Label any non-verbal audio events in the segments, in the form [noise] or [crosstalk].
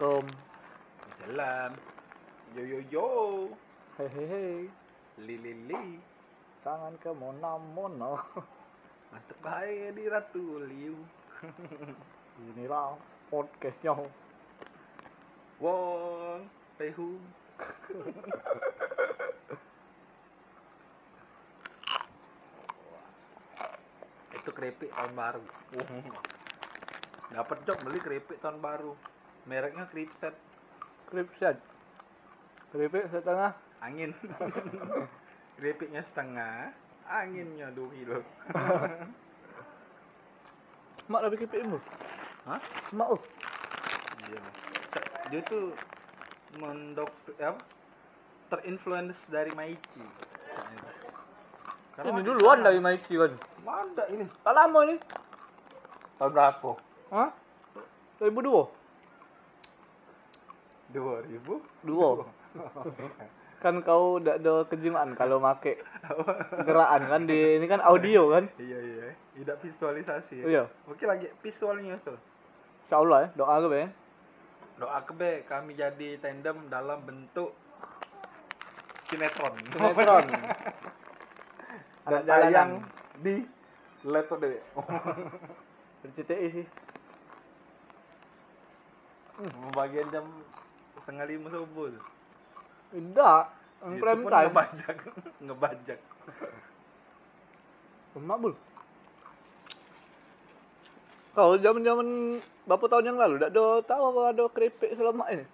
Assalamualaikum. Salam. Yo yo yo. Hehehe. Li li li. Tangan ke mona mono. Mantep baik di Ratu Liu. [laughs] Inilah podcastnya. Wong Pehu. [laughs] Itu keripik tahun baru. Dapat job beli keripik tahun baru. Mereknya Kripset. Kripset. Kripik setengah. Angin. [laughs] Keripiknya setengah, anginnya 2 kilo. [laughs] Mak lebih kripikmu. Hah? Mak oh. Iya. Dia tuh mendok apa? Terinfluence dari Maichi. Ini duluan dari Maichi kan. Ada ini. Tak lama ini. Tahun berapa? Hah? 2002. 2000. Dua. kan kau udah ada kejimaan kalau make gerakan kan di ini kan audio kan. iya iya. Tidak visualisasi. Ya? Iya. Oke lagi visualnya so. Insyaallah ya, doa gue ya. Doa kebe kami jadi tandem dalam bentuk sinetron. Sinetron. Anak Dan tayang di Leto Dewe. RCTI sih. Pembagian jam setengah lima subuh tuh. Tidak. Yang Itu prime pun time. ngebajak, [laughs] ngebajak. Emak bul. Kau zaman-zaman berapa tahun yang lalu, tidak ada tahu kalau ada keripik selama ini.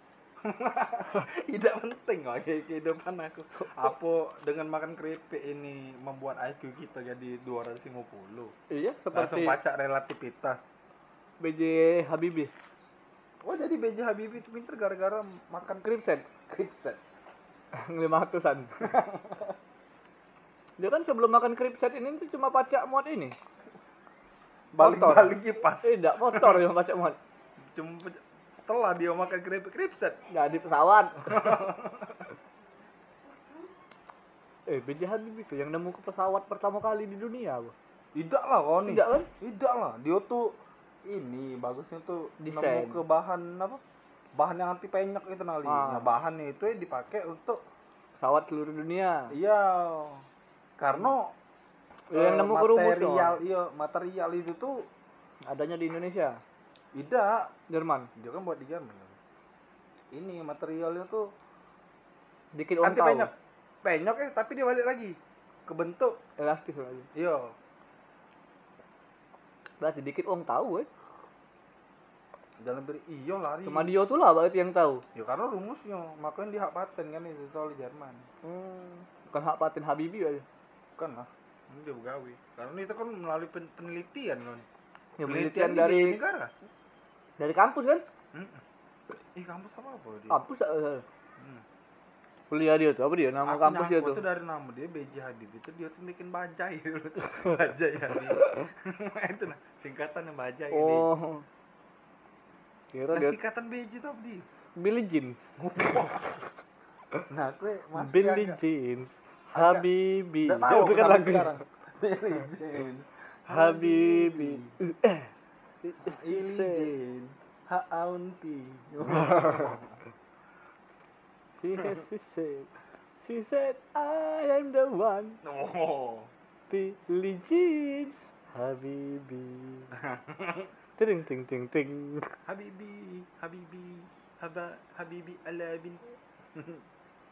[laughs] Tidak penting kok kayak kehidupan aku. Apa dengan makan keripik ini membuat IQ kita jadi 250? Iya, Langsung seperti baca relativitas. BJ Habibie. Oh jadi BJ Habibie itu pinter gara-gara makan Kripset. kripset. [laughs] lima ratusan. [laughs] Dia kan sebelum makan kripset ini tuh cuma pacak muat ini. Balik-balik kipas. Tidak, kotor yang pacak muat. [laughs] Cuma setelah dia makan kripset. Nggak di pesawat. eh, BJ Habibie itu yang nemu ke pesawat pertama kali di dunia. Tidak lah Roni. Tidak kan? Tidak lah. Dia tuh ini bagusnya tuh Desain. nemu ke bahan apa? Bahan yang anti penyok itu nali. Ah. Nah, bahannya itu yang dipakai untuk Pesawat seluruh dunia. iya karena Yang eh, nemu ke rumus material iya material itu tuh Adanya di Indonesia, tidak Jerman. dia kan buat di Jerman ini materialnya tuh Dikit anti tahu. penyok penyok eh tapi dia balik lagi ke bentuk Elastis lagi. iya Berarti dikit orang tahu eh. Dalam beri iya lari Cuma dia tuh lah berarti yang tahu. ya karena rumusnya makanya di hak paten kan itu di Jerman Hmm. Bukan hak paten Habibie aja. bukan lah ini dia begawi karena itu kan melalui pen- penelitian kan Ya, penelitian di dari negara dari kampus kan? Hmm. ih kampus apa apa dia Kampus eh, Hmm. kuliah dia tuh apa dia nama Aku kampus dia tuh? tuh dari nama dia BJ Habib itu dia tuh bikin bajai [laughs] bajai Habib [laughs] itu nah singkatan yang bajai ini Oh. Kira dia singkatan BJ itu apa dia Billie Jeans. [laughs] nah gue masih Billie agak- Jeans. Habibie. Nggak tahu kan lagu. sekarang [laughs] Billie Jean Habibie. Eh. Billie Jean Ha Auntie [laughs] She said, she said, she said, I am the one. oh Billie Jeans. Habibie. Ting ting ting ting. Habibi Habibi Haba Habibi Alabin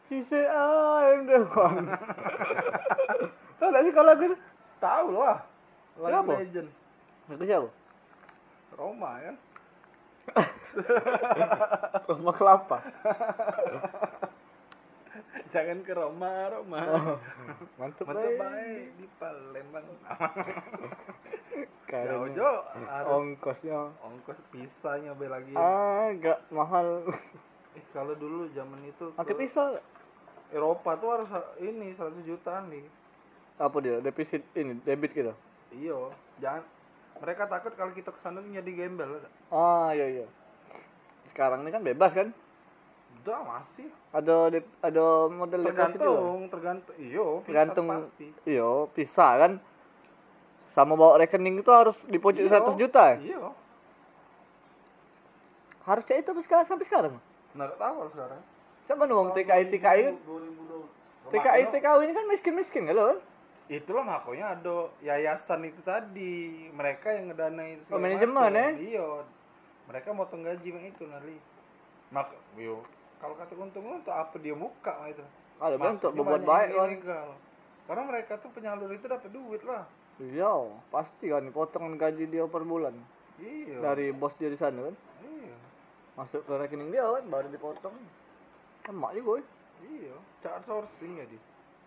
She said, I am the one. Tahu gak sih kalau lagu itu? tahu lah lagu Kenapa? legend Lagu siapa? Roma kan [laughs] Roma Kelapa. [laughs] [laughs] jangan ke Roma Roma Mantep, mantap eh. baik di Palembang [laughs] Kayaknya jauh jauh harus ongkosnya ongkos pisahnya be lagi agak mahal. [laughs] eh kalau dulu zaman itu Pakai pisau. Eropa tuh harus ha- ini 100 jutaan nih Apa dia? Defisit ini, debit gitu. iyo jangan mereka takut kalau kita ke sana jadi gembel Ah, iya iya. Sekarang ini kan bebas kan? Udah masih Ada ada model deposit juga. tergantung tergantung iyo Tergantung pasti iya, bisa kan? Sama bawa rekening itu harus deposit Iya. 100 juta ya? iyo Harusnya itu sampai sekarang, sampai sekarang. Nah, gak tahu sekarang. Coba dong TKI TKI 2020. TKI TKI ini kan miskin-miskin kan Itulah makanya ada yayasan itu tadi. Mereka yang ngedanai itu. Oh, manajemen, eh? Iya. Mereka motong gaji itu nali. Mak, yo. Kalau kata keuntungan untuk apa dia buka mah itu? Ada bilang untuk Makanya berbuat banyak baik kan. Karena mereka tuh penyalur itu dapat duit lah. Iya, pasti kan potongan gaji dia per bulan Iya. dari bos dia di sana kan. Iya. Masuk ke rekening dia kan baru dipotong. Emak juga. eh. Iya. Cak outsourcing ya di.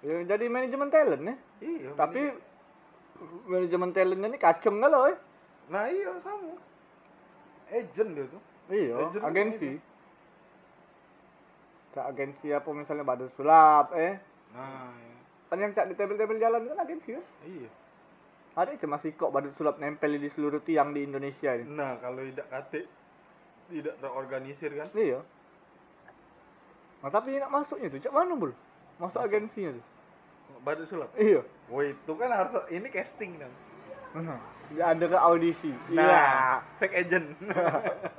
Ya, jadi manajemen talent ya. Iya. Tapi manajemen talentnya ini kacung kan loh. eh. Nah iya kamu. Agent dia tuh. Iya, agensi. Cak agensi apa misalnya badut sulap eh. Nah, iya. Kan yang cak di tabel-tabel jalan kan agensi kan. iya. Ada cuma si kok badut sulap nempel di seluruh tiang di Indonesia ini. Nah, kalau tidak kate tidak terorganisir kan? Iya. Nah tapi nak masuknya tuh, cak mana bul? Masuk agensinya tuh. Badut sulap. Iya. Wah itu kan harus ini casting kan. Ya ada ke audisi. Nah, Iya. fake agent. [laughs]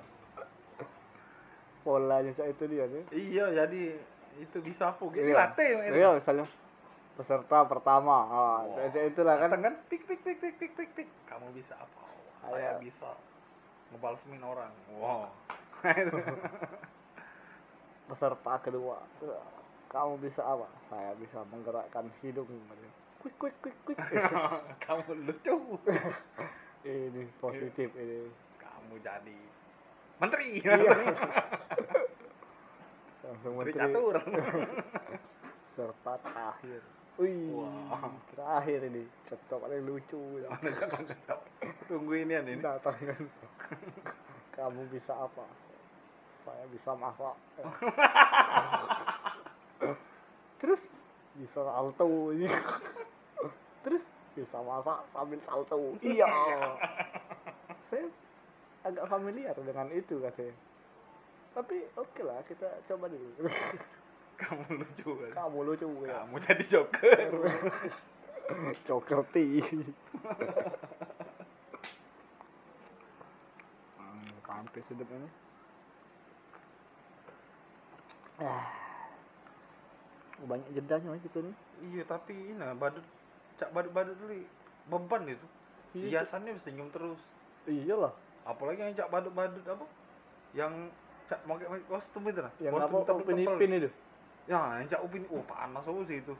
Polanya cak itu dia nih. iya, jadi itu bisa apa? Gini Iya. itu. Iya, misalnya peserta pertama. Ah, Wow. cak itulah kan. Datang kan pik pik pik pik pik pik pik. Kamu bisa apa? Oh, saya Ayo. bisa ngebalsemin orang. Wow. [laughs] Peserta kedua. Kamu bisa apa? Saya bisa menggerakkan hidung. Quick quick quick quick. [laughs] Kamu lucu. [laughs] ini positif ini. Kamu jadi menteri. Iya. [laughs] Langsung menteri catur. [laughs] serta terakhir. Wih, Wah. terakhir ini cetok paling lucu. [laughs] Tunggu ini ini. Datang kan. Kamu bisa apa? Saya bisa masak. Terus bisa salto. Terus bisa masak sambil salto. Iya. Saya agak familiar dengan itu katanya. Tapi oke lah kita coba dulu. [laughs] Kamu lucu kan? Kamu lucu ya. Kamu jadi joker. [laughs] Joker T. Hmm, Sampai sedap ini. Ah. Banyak jedanya gitu nih. iya, tapi ini badut cak badut-badut tuh beban itu. Iya, Hiasannya senyum terus. Iyalah. Apalagi yang cak badut-badut apa? Yang cak pakai kostum itu nah. Yang kostum apa upin ipin itu. Ya, yang cak upin. Oh, panas apa sih itu?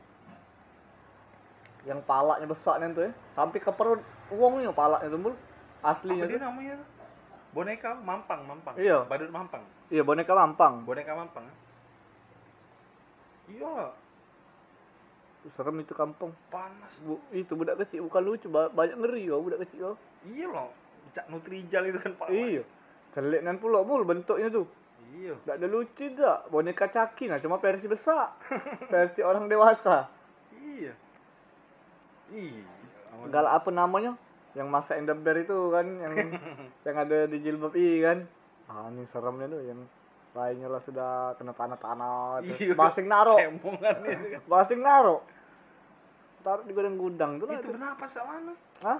Yang palanya besar nih tuh ya. Sampai ke perut uangnya palanya tuh. Aslinya Apa dia namanya tuh? Boneka mampang, mampang. Iya. Badut mampang. Iya boneka mampang. Boneka mampang. Iya, Serem itu kampung. panas. Bu, itu budak kecil bukan lucu, ba- banyak ngeri ya budak kecil. Iya loh. Cak Nutrijal itu kan Pak. Iya. Celik nan pula mul bentuknya tuh. Iya. Tidak ada lucu tak. Boneka caki nah cuma versi besar. [laughs] versi orang dewasa. Iya. Iya. Gal apa namanya? Yang masa Ender Bear itu kan yang [laughs] yang ada di jilbab i kan. Ah ini seremnya tuh yang lainnya lah sudah kena tanah-tanah. Iya. Basing naro. Cembongan itu kan. Basing naro. Taruh di gudang-gudang tuh lah. Itu Itu bernapas sama mana? Hah?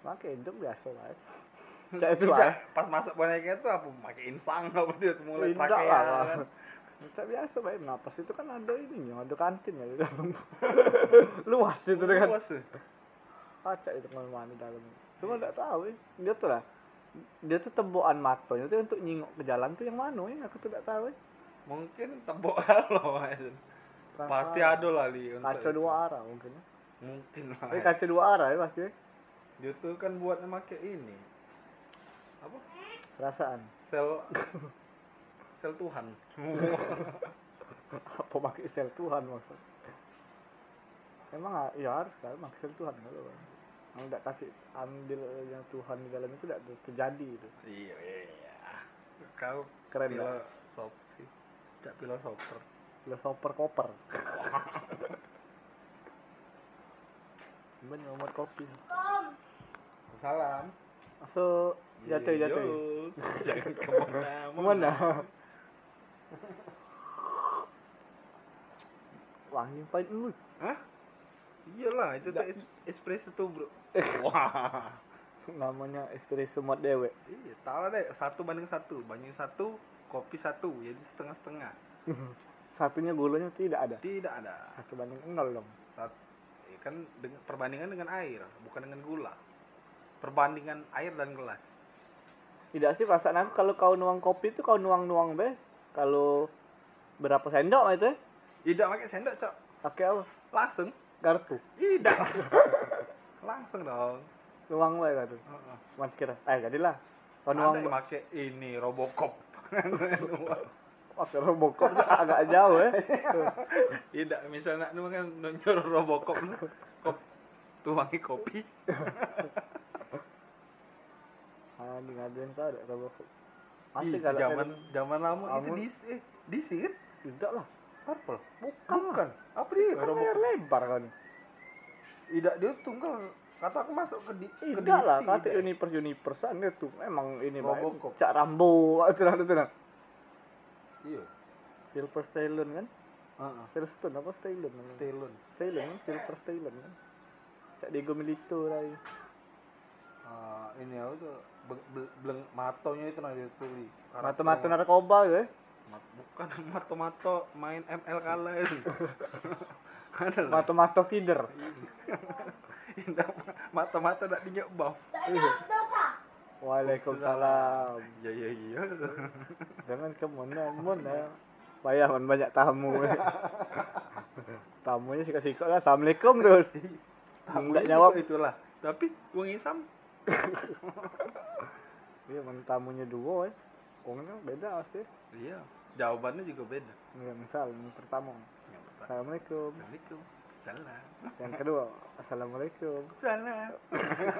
Pakai hidup biasa lah. [laughs] ya. Cak itu lah. pas masak boneka itu apa pakai insang apa dia mulai Tidak pakai lah. kan. Cak biasa baik napas itu kan ada ininya, ada kantin ya di dalam. [laughs] Luas itu dengan Luas tuh. kaca itu ke mana-mana di dalam. Cuma nggak tahu ya. Dia tuh lah. Dia tuh tembokan matonya tuh untuk nyingok ke jalan tuh yang mana ya? Aku tuh nggak tahu ya. Mungkin tembok halo Mas. Pasti ada lah li untuk Kaca dua arah mungkin. ya. Mungkin lah. kaca dua arah ya pasti. ya. Dia tuh kan buatnya pakai ini. Apa? Perasaan. Sel [laughs] sel Tuhan. [laughs] Apa pakai sel Tuhan maksud? Emang ya harus kan pakai sel Tuhan kalau kalau nggak kasih ambil yang Tuhan di dalam itu tidak terjadi itu. iya, iya. Kau Keren nggak? filosof sih. Cak filosofer. Filosofer koper. [laughs] Ben ngomong kopi. Salam. Masuk jatuh Iya, jatuh. yo. [laughs] Jangan ke mana Ke mana? [laughs] Wangi pahit dulu. Hah? Iyalah, itu tuh es- espresso tuh, Bro. Wah. [laughs] namanya espresso mod dewek Iya, tahu deh satu banding satu, banding satu, kopi satu, jadi setengah setengah. satunya gulanya tidak ada Tidak ada. satu banding nol dong Sat, eh, kan dengan, perbandingan dengan air, bukan dengan gula. Perbandingan air dan gelas. tidak sih perasaan aku kalau kau nuang kopi itu kau nuang nuang be kalau berapa sendok itu Tidak pakai sendok, Cok. pakai apa Langsung. garpu Tidak. [laughs] Langsung dong. nuang wae gitu Heeh. mas kira eh jadilah kau nuang Ada yang pakai ini Robocop. [laughs] pakai robokop sih agak jauh ya [laughs] Tidak, misalnya nu kan nyuruh Robocop tuangi kopi. Di ada yang deh robokop Ih, masih kalau zaman zaman lama itu Kamu- di eh DC kan? tidak lah Marvel. bukan Bukan. Apa dia? kan layar lebar kan Tidak dia tunggal. Kata aku masuk ke di ke tidak lah DC, kata tidak. universe universean itu emang ini Robocop. Cak Rambo [laughs] itu nah itu Iya. Silver Stallone kan Heeh. Silverstone apa Stallone? Stallone. Stallone Silver Stallone kan cak Diego Milito lah. Ah, ini apa tuh? Be- be- beleng matonya itu nah dia tulis. mata-mata narkoba ya Mat- bukan [laughs] mato-mato main ML kalah [laughs] itu. Ada lah. mata-mata feeder [laughs] Indah, Mata-mata nak dinyok buff. Waalaikumsalam Ya ya iya. jangan ke mana mana bayar man banyak tamu tamunya sika-sika lah assalamualaikum terus Nggak jawab. itulah. Tapi wong Isam [laughs] iya man tamunya dua ya Uangnya beda sih iya, jawabannya juga beda. Nggak, misal yang pertama Yang pertama, assalamualaikum Assalamualaikum. Salam. yang kedua assalamualaikum Salam.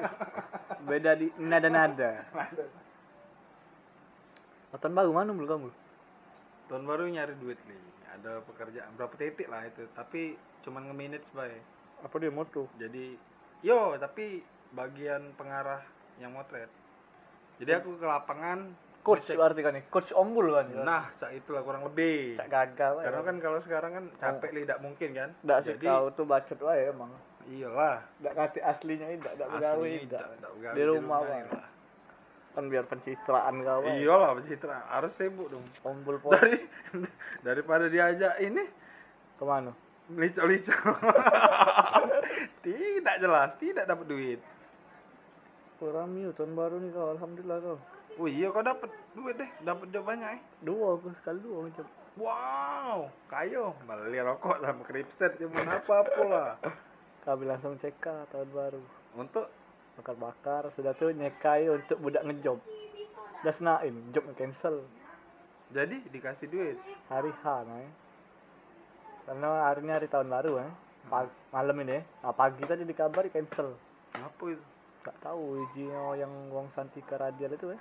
[laughs] beda di nada-nada [laughs] Tahun baru mana belum kamu? Tahun baru nyari duit nih. Ada pekerjaan berapa titik lah itu, tapi cuman nge-manage bay. Apa dia moto? Jadi yo, tapi bagian pengarah yang motret. Jadi aku ke lapangan Coach ngecek- berarti kan nih, coach ombul kan? Nah, cak itulah kurang lebih. cak gagal. Karena kan kalau sekarang kan capek li, tidak mungkin kan. Nggak sih Jadi kau tuh bacot wae emang. iyalah. Nggak kati aslinya tidak tidak begawe Di rumah. Bang. Kan biar pencitraan kau. Iyalah pencitra harus sibuk dong. Ombul [laughs] po. Dari daripada diajak ini Ke mana? licau-licau. [laughs] tidak jelas, tidak dapat duit. Kurang mute tahun baru nih kau. Alhamdulillah kau. Oh iya kau dapat duit deh, dapat job banyak eh. Dua aku sekali dua macam. Wow, kayo beli rokok sama kripset cuma apa pula. Kami langsung CK tahun baru. Untuk Bakar-bakar sudah tuh nyekai untuk budak ngejob. Udah senain, job cancel. jadi dikasih duit. hari H nah ya. karena hari ini hari tahun baru ya Pa- malam ini ya. nah, pagi tadi dikabari cancel Apa itu? Gak tahu izinnya yang uang Santika Radial itu ya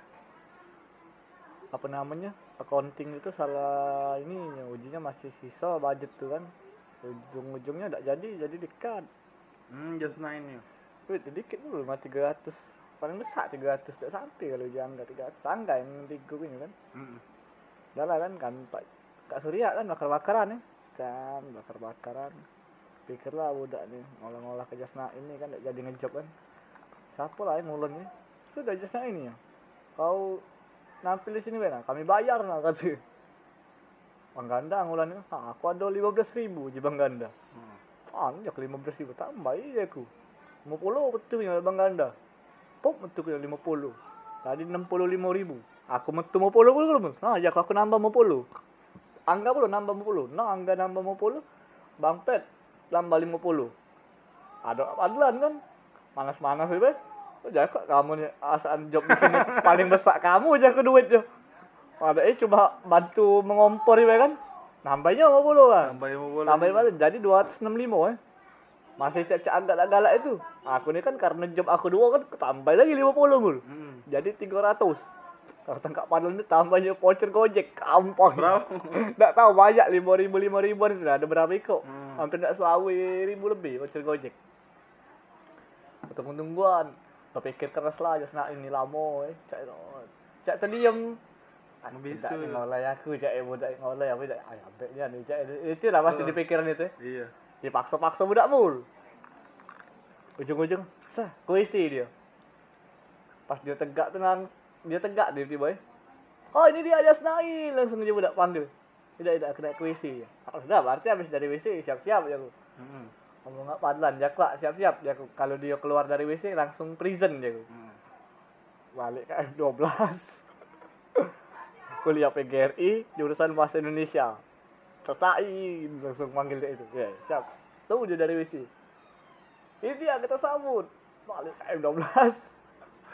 apa namanya accounting itu salah ini ujinya masih sisa budget tuh kan ujung-ujungnya tidak jadi jadi dekat Hmm, just nine ya. Wih, sedikit dulu mah 300 paling besar 300 tidak sampai kalau jangka 300 sangka yang tiga ini kan Mm. Udah lah kan kan Pak Kak Surya kan bakar-bakaran ya. Can bakar-bakaran. Pikirlah budak nih ngolah-ngolah ke jasna ini kan nggak jadi ngejob kan. Siapa lah yang ngulon nih? Sudah jasna ini ya. Kau nampil di sini bena, kami bayar lah kata. Bang Ganda ngulannya, ah, aku ada 15 ribu di Bang Ganda. Hmm. Ah, jak 15 ribu tambah iya aku. 50 betul ya Bang Ganda. Pop betul ya 50. Tadi 65 ribu. Aku metu 50 puluh belum. Nah, jak aku nambah 50. Angga belum nambah 50. Nah, angga nambah 50. Bang Pet nambah 50. Ada adulan kan? Manas-manas itu. Jadi kok kamu nih asal job di sini [laughs] paling besar kamu aja ke duit yo. Ada eh cuma bantu mengompor ya kan. Nambahnya 50 kan. Tambah yang mau boleh. Tambah balik jadi 265 eh. Masih cek galak-galak itu. Aku ini kan karena job aku dua kan tambah lagi 50 mul. Hmm. Jadi 300. Kalau tangkap padahal ini tambahnya voucher Gojek kampung. Berapa? [laughs] Enggak tahu banyak 5000 5000 itu ada berapa iko? Hmm. Hampir enggak selawi ribu lebih voucher Gojek. Tunggu-tungguan. Kepikir keras lah aja senak ini lama eh. Cak cak terdiam. Ah, Ngebisu. Tidak ngolai aku cak eh budak ngolai apa tidak. Ay ambeknya nih cak itu lah pasti Oh. di pikiran itu. eh. Iya. Dipaksa-paksa budak mul. Ujung-ujung sah kuisi dia. pas dia tegak tuh langs dia tegak dia tiba oh ini dia Ajas Nail langsung dia budak panggil tidak tidak kena ke WC oh, sudah berarti habis dari WC siap-siap ya aku. Ngomong nggak padlan ya kak siap-siap. Ya kalau dia keluar dari WC langsung prison dia aku Mm. balik ke F12 [laughs] kuliah PGRI jurusan bahasa Indonesia. Tertain langsung panggil dia itu. Ya siap. Tunggu dia dari WC ini dia kita sambut. Balik ke F12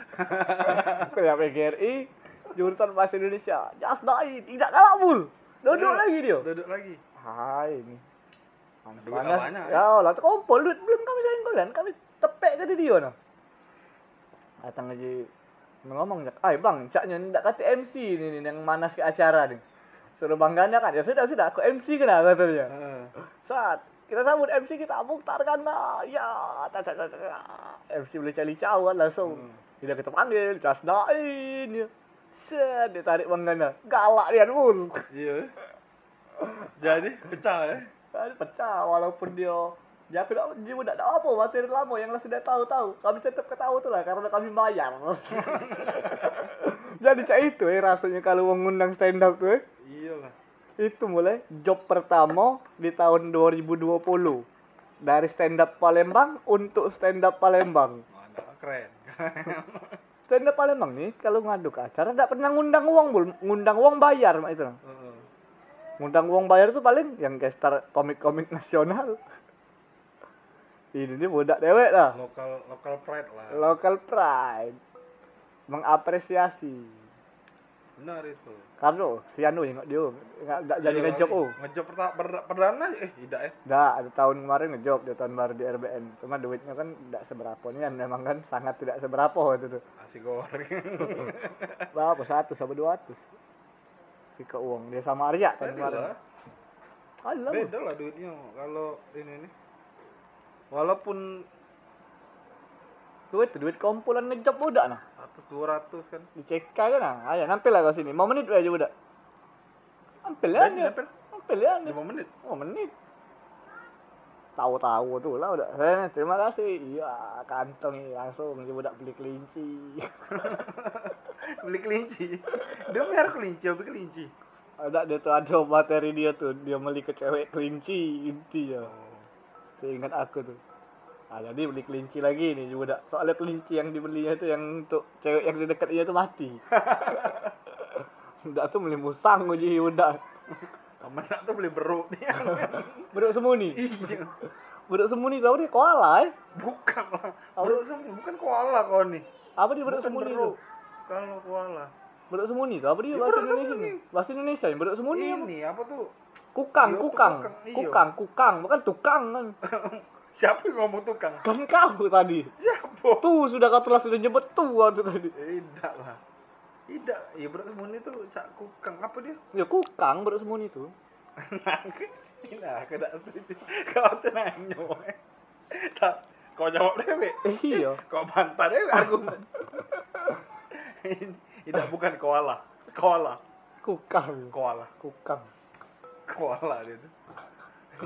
[laughs] kuliah PGRI jurusan bahasa Indonesia. Jasdain tidak kalah bul duduk Eh, lagi dia. Duduk lagi. hai ini Duit panas banyak, ya lah tu kompol duit. Belum kami sayang kalian. Kami tepek ke dia nah datang aja ngomong jak ay bang caknya ndak kata MC ni, ni yang manas ke acara ni. Suruh bang Ganda kan. Ya sudah sudah. Aku MC kena katanya Heeh. saat kita sambut MC kita Mukhtar Ganda ya tak tak. MC boleh cari cawan langsung. Tidak kita panggil jasdain ya. Set, dia tarik bang Ganda. Galak dia pun Iya. Jadi pecah ya. Kan pecah walaupun dia dia aku tak, dia tak ada apa materi lama yang sudah tahu-tahu. Kami tetap ketawa tu lah karena kami bayar. [laughs] Jadi cak itu eh rasanya kalau mengundang stand up tuh eh. Iya lah. Itu mulai job pertama di tahun 2020 dari stand up Palembang untuk stand up Palembang. Mana keren. [laughs] Stand up Palembang nih kalau ngadu ke acara tidak pernah ngundang uang bul, ngundang uang bayar mak itu. Heeh. Ngundang uang bayar itu paling yang gestar komik-komik nasional. Ini nih budak dewek lah. Lokal lokal pride lah. Local pride. Mengapresiasi. Benar itu. Karena si Anu ingat dia nggak nggak jadi Iya ngejob lagi. oh. Ngejob pertama perdana eh tidak ya. Dah ada tahun kemarin ngejob dia tahun baru di RBN. Cuma duitnya kan tidak seberapa nih kan memang kan sangat tidak seberapa waktu itu. Nasi goreng. Berapa satu sampai dua ratus. Si ke uang dia sama Arya Tadi kemarin. Alah. Beda lah duitnya kalau ini nih. Walaupun Duit duit kumpulan ngejob budak nah. 100 200 kan. Di CK kan nah. Ayo nampil lah kau sini. Mau menit aja budak. Nampil ya nampil Nampil ya. 5 menit. Oh menit. Tahu-tahu tuh lah udah. Eh, terima kasih. Iya, kantong langsung budak beli kelinci. [laughs] Beli kelinci. Dia merah kelinci, beli kelinci. ada dia tuh ada materi dia tuh dia beli ke cewek kelinci intinya. Seingat aku tuh. Ah, jadi beli kelinci lagi nih juga budak. Soalnya kelinci yang dibelinya itu yang untuk cewek yang di dekat dia tuh mati. Udah tuh beli musang uji udah. Mana tuh beli beruk nih. Beruk semuni. Iya. Beruk semuni tahu dia koala eh. Bukan lah. Beruk semuni, bukan koala kau nih. Apa dia beruk semuni beruk. Kalau koala. Beruk semuni tuh apa dia Ya, bahasa Indonesia nih? Bahasa Indonesia yang beruk semuni apa? Ini apa tuh? Kukang, tuh kukang, kukang, iya. kukang, kukang, bukan tukang kan? [laughs] Siapa yang ngomong tukang? Kan kau tadi. Siapa? Tuh sudah kau telah sudah nyebut tuh waktu tadi. Tidak lah. Tidak, ya beruk semuni tuh cak kukang apa dia? Ya kukang beruk semuni tuh. Ini aku setuju. Kau tuh nanya. weh. Tak, kau jawab deh, Eh iya. Kau bantah deh argumen. [laughs] [laughs] Ini tidak bukan koala. Koala. Kukang. Koala. Kukang. Koala dia tuh.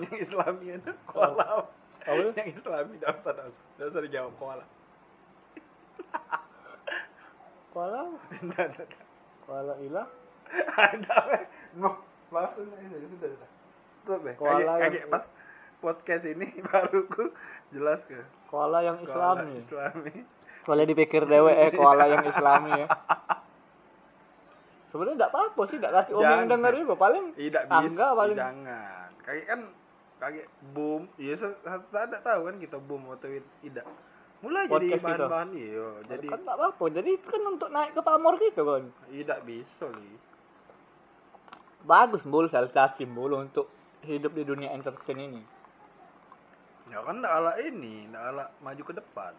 Yang islami itu koala. Tuh? Yang islami dah usah dah usah. Dijawab koala. Koala. [laughs] Tidak, tidak. Koala ilah. Ada. No, langsung aja sudah sudah. Tutup deh. Koala Kaget, pas podcast ini [laughs] baru ku jelas ke. Koala yang Koala islami. Soalnya dipikir dewe eh [laughs] koala yang islami ya. Sebenarnya enggak apa-apa sih, enggak kaki om yang denger juga paling Tidak bisa, paling. jangan. Kayak kan kayak boom. Iya, saya saya tahu kan kita boom atau tidak. Mulai jadi Podcast kita. bahan-bahan iya. Jadi kan enggak apa-apa. Jadi itu kan untuk naik ke pamor gitu kan. tidak bisa li. Bagus bul sensasi bul untuk hidup di dunia entertain ini. Ya kan ndak ala ini, ndak ala maju ke depan.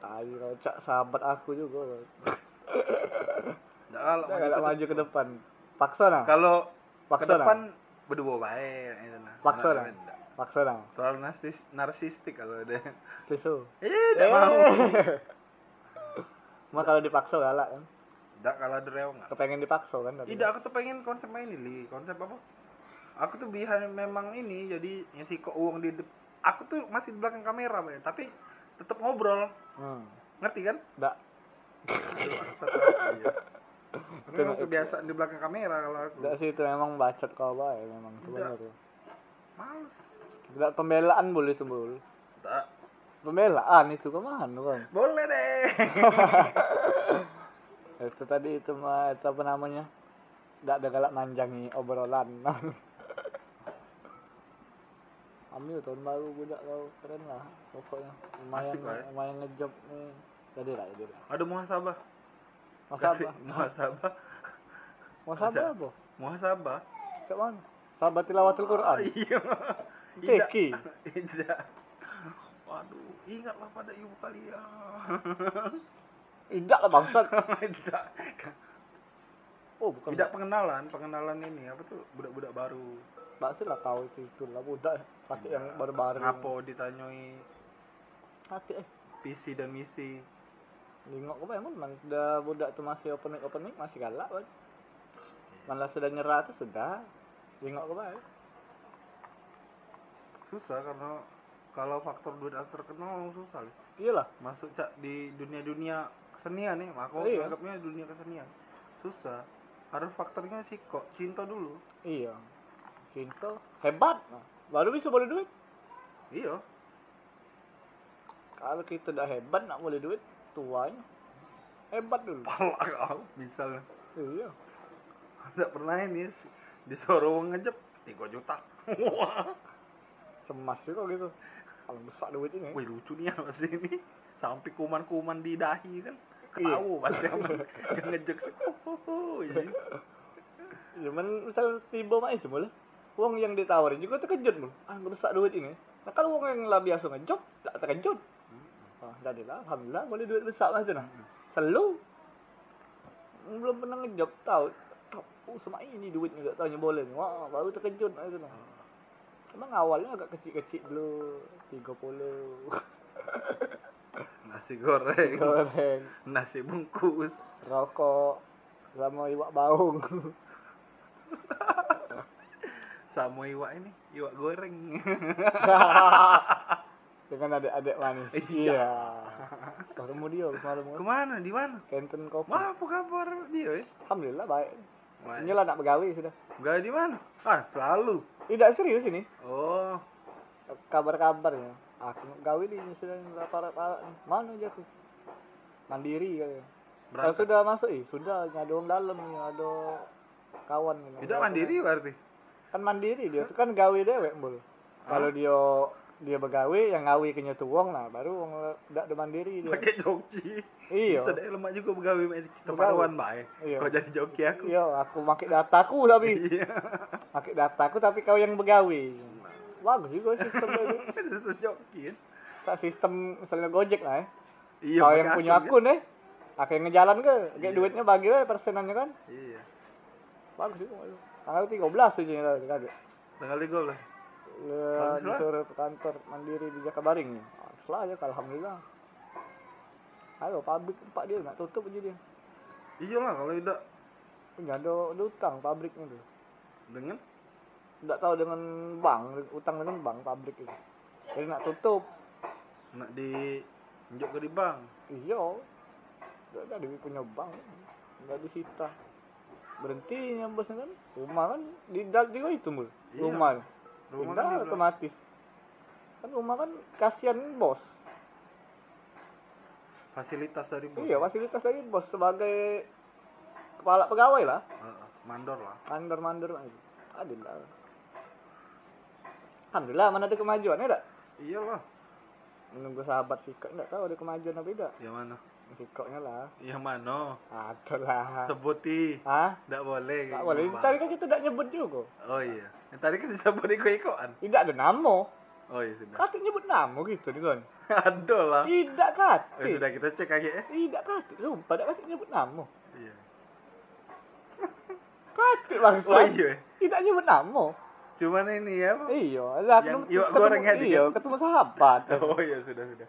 Tadi rocak sahabat aku juga. Ala Dia maju ke maju ke depan. Paksa nah. Kalau ke Paksa depan berdua baik itu nah. Paksa nah. Paksa nah. Terlalu narsis, narsistik kalau ada. Tisu. Eh, tidak mau. [laughs] Mah kalau dipaksa galak kan. Tidak kalau ada reong nggak. Kepengen dipaksa kan. Tidak, aku tuh pengen konsep ini li. Konsep apa? Aku tuh biar memang ini jadi ngasih kok uang di Aku tuh masih di belakang kamera, Bay. tapi tetap ngobrol. Hmm. Ngerti kan? Enggak. Iya. Memang kebiasaan di belakang kamera kalau aku. Enggak sih itu memang bacot kau bae memang sebenarnya. Males. Tidak pembelaan boleh itu bol. Tak. Pembelaan itu ke mana kan? Boleh deh. [laughs] itu tadi itu mah apa namanya? Tidak ada galak manjangi obrolan. [laughs] Ambil tahun baru budak kau keren lah pokoknya lumayan Asik lah ya. lumayan ngejob nih jadi lah jadi lah Ada muhasabah. [laughs] apa Muhasabah. masa apa Muhasabah. cak mana sahabat tilawatul Quran Iya. Teki Tidak. Waduh, ingatlah pada ibu kalian. [laughs] tidak lah bangsat [laughs] Tidak. oh bukan Tidak pengenalan, pengenalan ini apa tuh budak-budak baru. Pasti lah tahu itu itu lah budak pasti yang baru-baru Ngapo ditanyoi hati eh visi dan misi. Lingok apa emang man, udah budak tuh masih opening opening masih galak kan. Malah sudah nyerah tuh sudah. Lingok apa ya? Susah karena kalau faktor duit terkenal susah. Iyalah. Masuk cak di dunia-dunia kesenian nih, aku Iya. anggapnya dunia kesenian. Susah. Harus faktornya sih kok cinta dulu. Iya. Cinta hebat. Baru bisa boleh duit. Iya. Kalau kita udah hebat nak boleh duit tuanya hebat dulu. Pala kau misalnya. Iya. Tidak pernah ini disuruh ngejep 3 juta. Wah. [laughs] Cemas juga gitu. Kalau besar duit ini. Wih lucu nih ya pasti ini. Sampai kuman-kuman di dahi kan. Iya. Ketahu pasti. Yang ngejek sih. Oh, oh, oh, iya. Cuman misal tiba mah itu boleh. Uang yang ditawarin juga terkejut mulu. Ah nggak besar duit ini. Nah kalau uang yang lah biasa ngejob, tak terkejut. Ah, jadi lah, alhamdulillah boleh duit besar lah itu nah. Selalu belum pernah ngejob tahu. tahu, Oh sama ini duitnya gak tanya boleh. Wah baru terkejut lah itu nah. Emang awalnya agak kecil-kecil dulu, 30 [laughs] Nasi goreng, goreng, nasi bungkus. rokok, sama iwak baung. [laughs] Sama iwak ini, iwak goreng. [laughs] Dengan adik-adik manis. Iya. Iya. Ketemu dia kan. Ke mana? Di mana? Kenten kopi. Wah, apa kabar dia ya? Alhamdulillah baik. Baik. Inilah anak begawi sudah. Gak di mana? Ah, selalu. Tidak serius ini. Oh, Kabar-kabarnya. Aku gawe di sudah nih. Mana aja aku? Mandiri kali. Berangkat. sudah masuk ih, sudah ada orang dalam ada kawan. Tidak mandiri berarti. Kan mandiri dia tuh kan gawe dewek bol. Kalau dia dia begawe yang gawe kenya tuh wong nah baru wong udah ada mandiri dia. Pakai joki. Iya. Deh lemak juga begawe sama kita paruan bae. Iya. Kau jadi joki aku. Iya, aku pakai dataku tapi Iya. pakai dataku tapi kau yang begawe. Bagus juga sistemnya [laughs] itu. Itu joki kan. Tak sistem misalnya Gojek lah ya. Iya, Kau yang punya akun, akun deh. Aku yang ngejalan ke, kayak Iya. duitnya bagi we persenannya kan. Iya. Bagus itu. Tanggal 13 tuh tadi. Tanggal 13. Ya, disuruh ke kantor mandiri di Jakabaring nih. Bagus lah aja alhamdulillah. Ayo pabrik tempat dia nak tutup aja dia. Iyalah kalau tidak Punya ada, ada utang pabriknya tuh. dengan Tidak tahu dengan bank, utang dengan bank pabrik itu. Jadi nak tutup. nak di ke di bank. Iya. Udah ada punya bank. Enggak disita. Berhenti nyambasnya kan. Rumah kan di dak juga itu mul. Iya. Rumah. Rumah kan di- otomatis. Kan rumah kan kasihan bos. Fasilitas dari bos. Iya, fasilitas dari bos sebagai kepala pegawai lah. Mandor lah. Mandor-mandor aja. Alhamdulillah. Alhamdulillah mana ada kemajuan ya tak? Iyalah. Menunggu sahabat sikok enggak tahu ada kemajuan apa tidak. Yang mana? Sikoknya lah. Yang mana? Ada lah. Sebuti. Hah? Tidak boleh. Kayak boleh. gitu, Bang. Tadi kan kita tidak nyebut juga. Oh iya. Yang tadi kan disebut ikut-ikotan. Tidak ada nama. Oh iya sudah. Kata nyebut nama gitu nih kan. [laughs] Ada lah. Tidak Oh, kata. sudah kita cek aja ya. Tidak kata. Sumpah tidak kata nyebut nama. Iya. [laughs] Kata bangsa. Oh iya. Tidak nyebut nama. Cuman ini ya. Iya, lah Yang ketemu- goreng ya, Iya, ketemu sahabat. [laughs] Oh iya sudah sudah.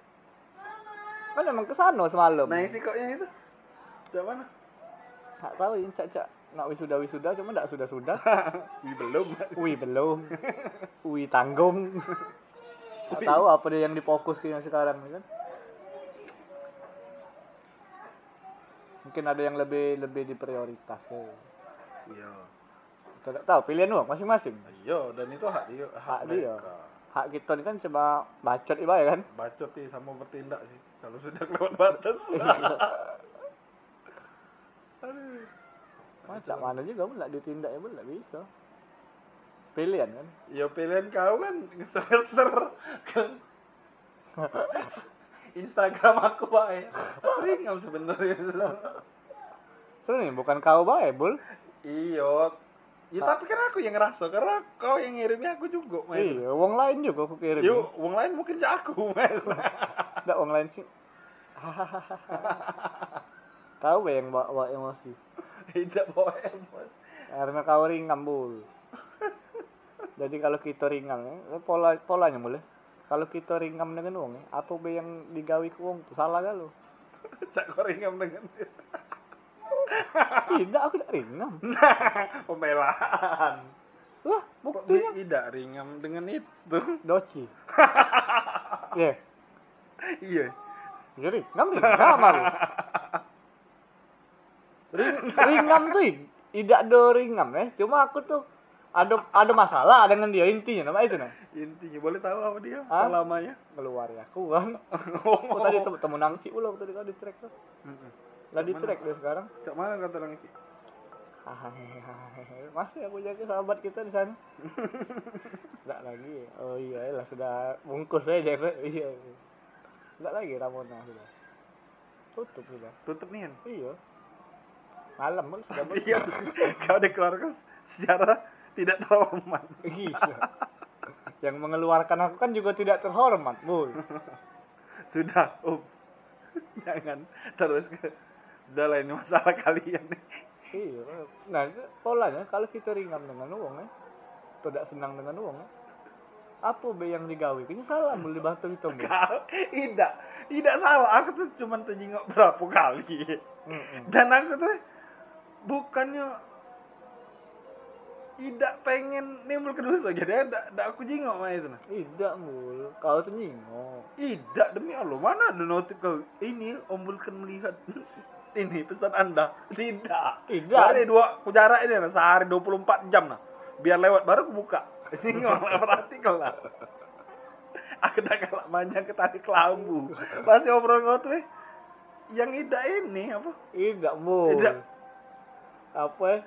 Kan emang ke sana semalam. Nah isi koknya itu. Cak mana? Tak tahu ini cak-cak nak wisuda-wisuda cuma tak sudah-sudah. [laughs] Wih belum. Wih belum. [laughs] Wih tanggung. Tak tahu apa dia yang difokuskan sekarang kan. Mungkin ada yang lebih lebih diprioritas. ya. iya Tidak tahu pilihan uang masing-masing. iya dan itu hak dia hak, Hak dia. Hak kita ini kan cuma bacot iba ya kan. bacot sih sama bertindak sih kalau sudah kelewat batas [laughs] Aduh. Macam mana juga pun nak ditindak ya pun tak bisa. Pilihan kan. ya pilihan kau kan ngeser-ngeser [laughs] Instagram aku baik ringam sebenarnya Sebenarnya bukan kau baik, Bul. iya ya tapi kan aku yang ngerasa karena kau yang ngirimnya aku juga main Iya, uang lain juga aku kirim. yuk uang lain mungkin cak aku main Enggak [laughs] uang lain sih. [laughs] kau be yang bawa, bawa emosi. tidak bawa emot Karena kau ringan, Bul. Jadi kalau kita ringan, eh, pola polanya boleh. Kalau kita ringan dengan uang, eh, apa yang digawi ke uang? Salah kalau. [laughs] cak kau ringam dengan Tidak, aku tidak ringan. [laughs] pembelaan Lah, buktinya tidak ringam dengan itu doci. Ya, [laughs] iya jadi ringam ringam aku. Ring, ringam tuh tidak ada ringam ya. Cuma aku tuh ada ada masalah dengan dia intinya nama itu nah. intinya boleh tahu apa dia Hah? selamanya Keluar ya aku kan. [laughs] Aku tadi temu temu nangsi ulah tadi kan di track tuh. Lah di track dia sekarang. cak mana kata orang Ci? Masih aku jaga sahabat kita di sana. [laughs] Enggak lagi. Oh iya lah sudah bungkus aja. Iya. Enggak lagi Ramona sudah. Tutup sudah. tutup nih Hen. Iya. Malam pun sudah bel- iya kau dikeluarkan secara tidak terhormat Iya. Yang mengeluarkan aku kan juga tidak terhormat, Bu. [laughs] sudah up jangan terus ke sudah lah ini masalah [laughs] kalian. Iya. Nah, itu polanya kalau kita ringan dengan uang ya, tidak senang dengan uang ya, apa be yang digawe? Kayaknya salah mau dibatu itu, tidak. Tidak salah. Aku tuh cuma terjengok berapa kali. Dan aku tuh bukannya tidak pengen nimbul ke dosa. Jadi ada ada aku jengok mah itu nah. Tidak, Mul. Kau tuh nyingok. tidak demi Allah. Mana ada notif kau? Ini om Bulkan melihat [laughs] ini pesan anda tidak Tidak. berarti dua aku jarak ini nah, sehari 24 jam nah biar lewat baru [laughs] aku buka jengok lah praktikal lah aku udah galak manjang ke tarik lambu pasti obrol kau tuh eh, yang tidak ini apa Tidak, Mul. Tidak. Apa ya?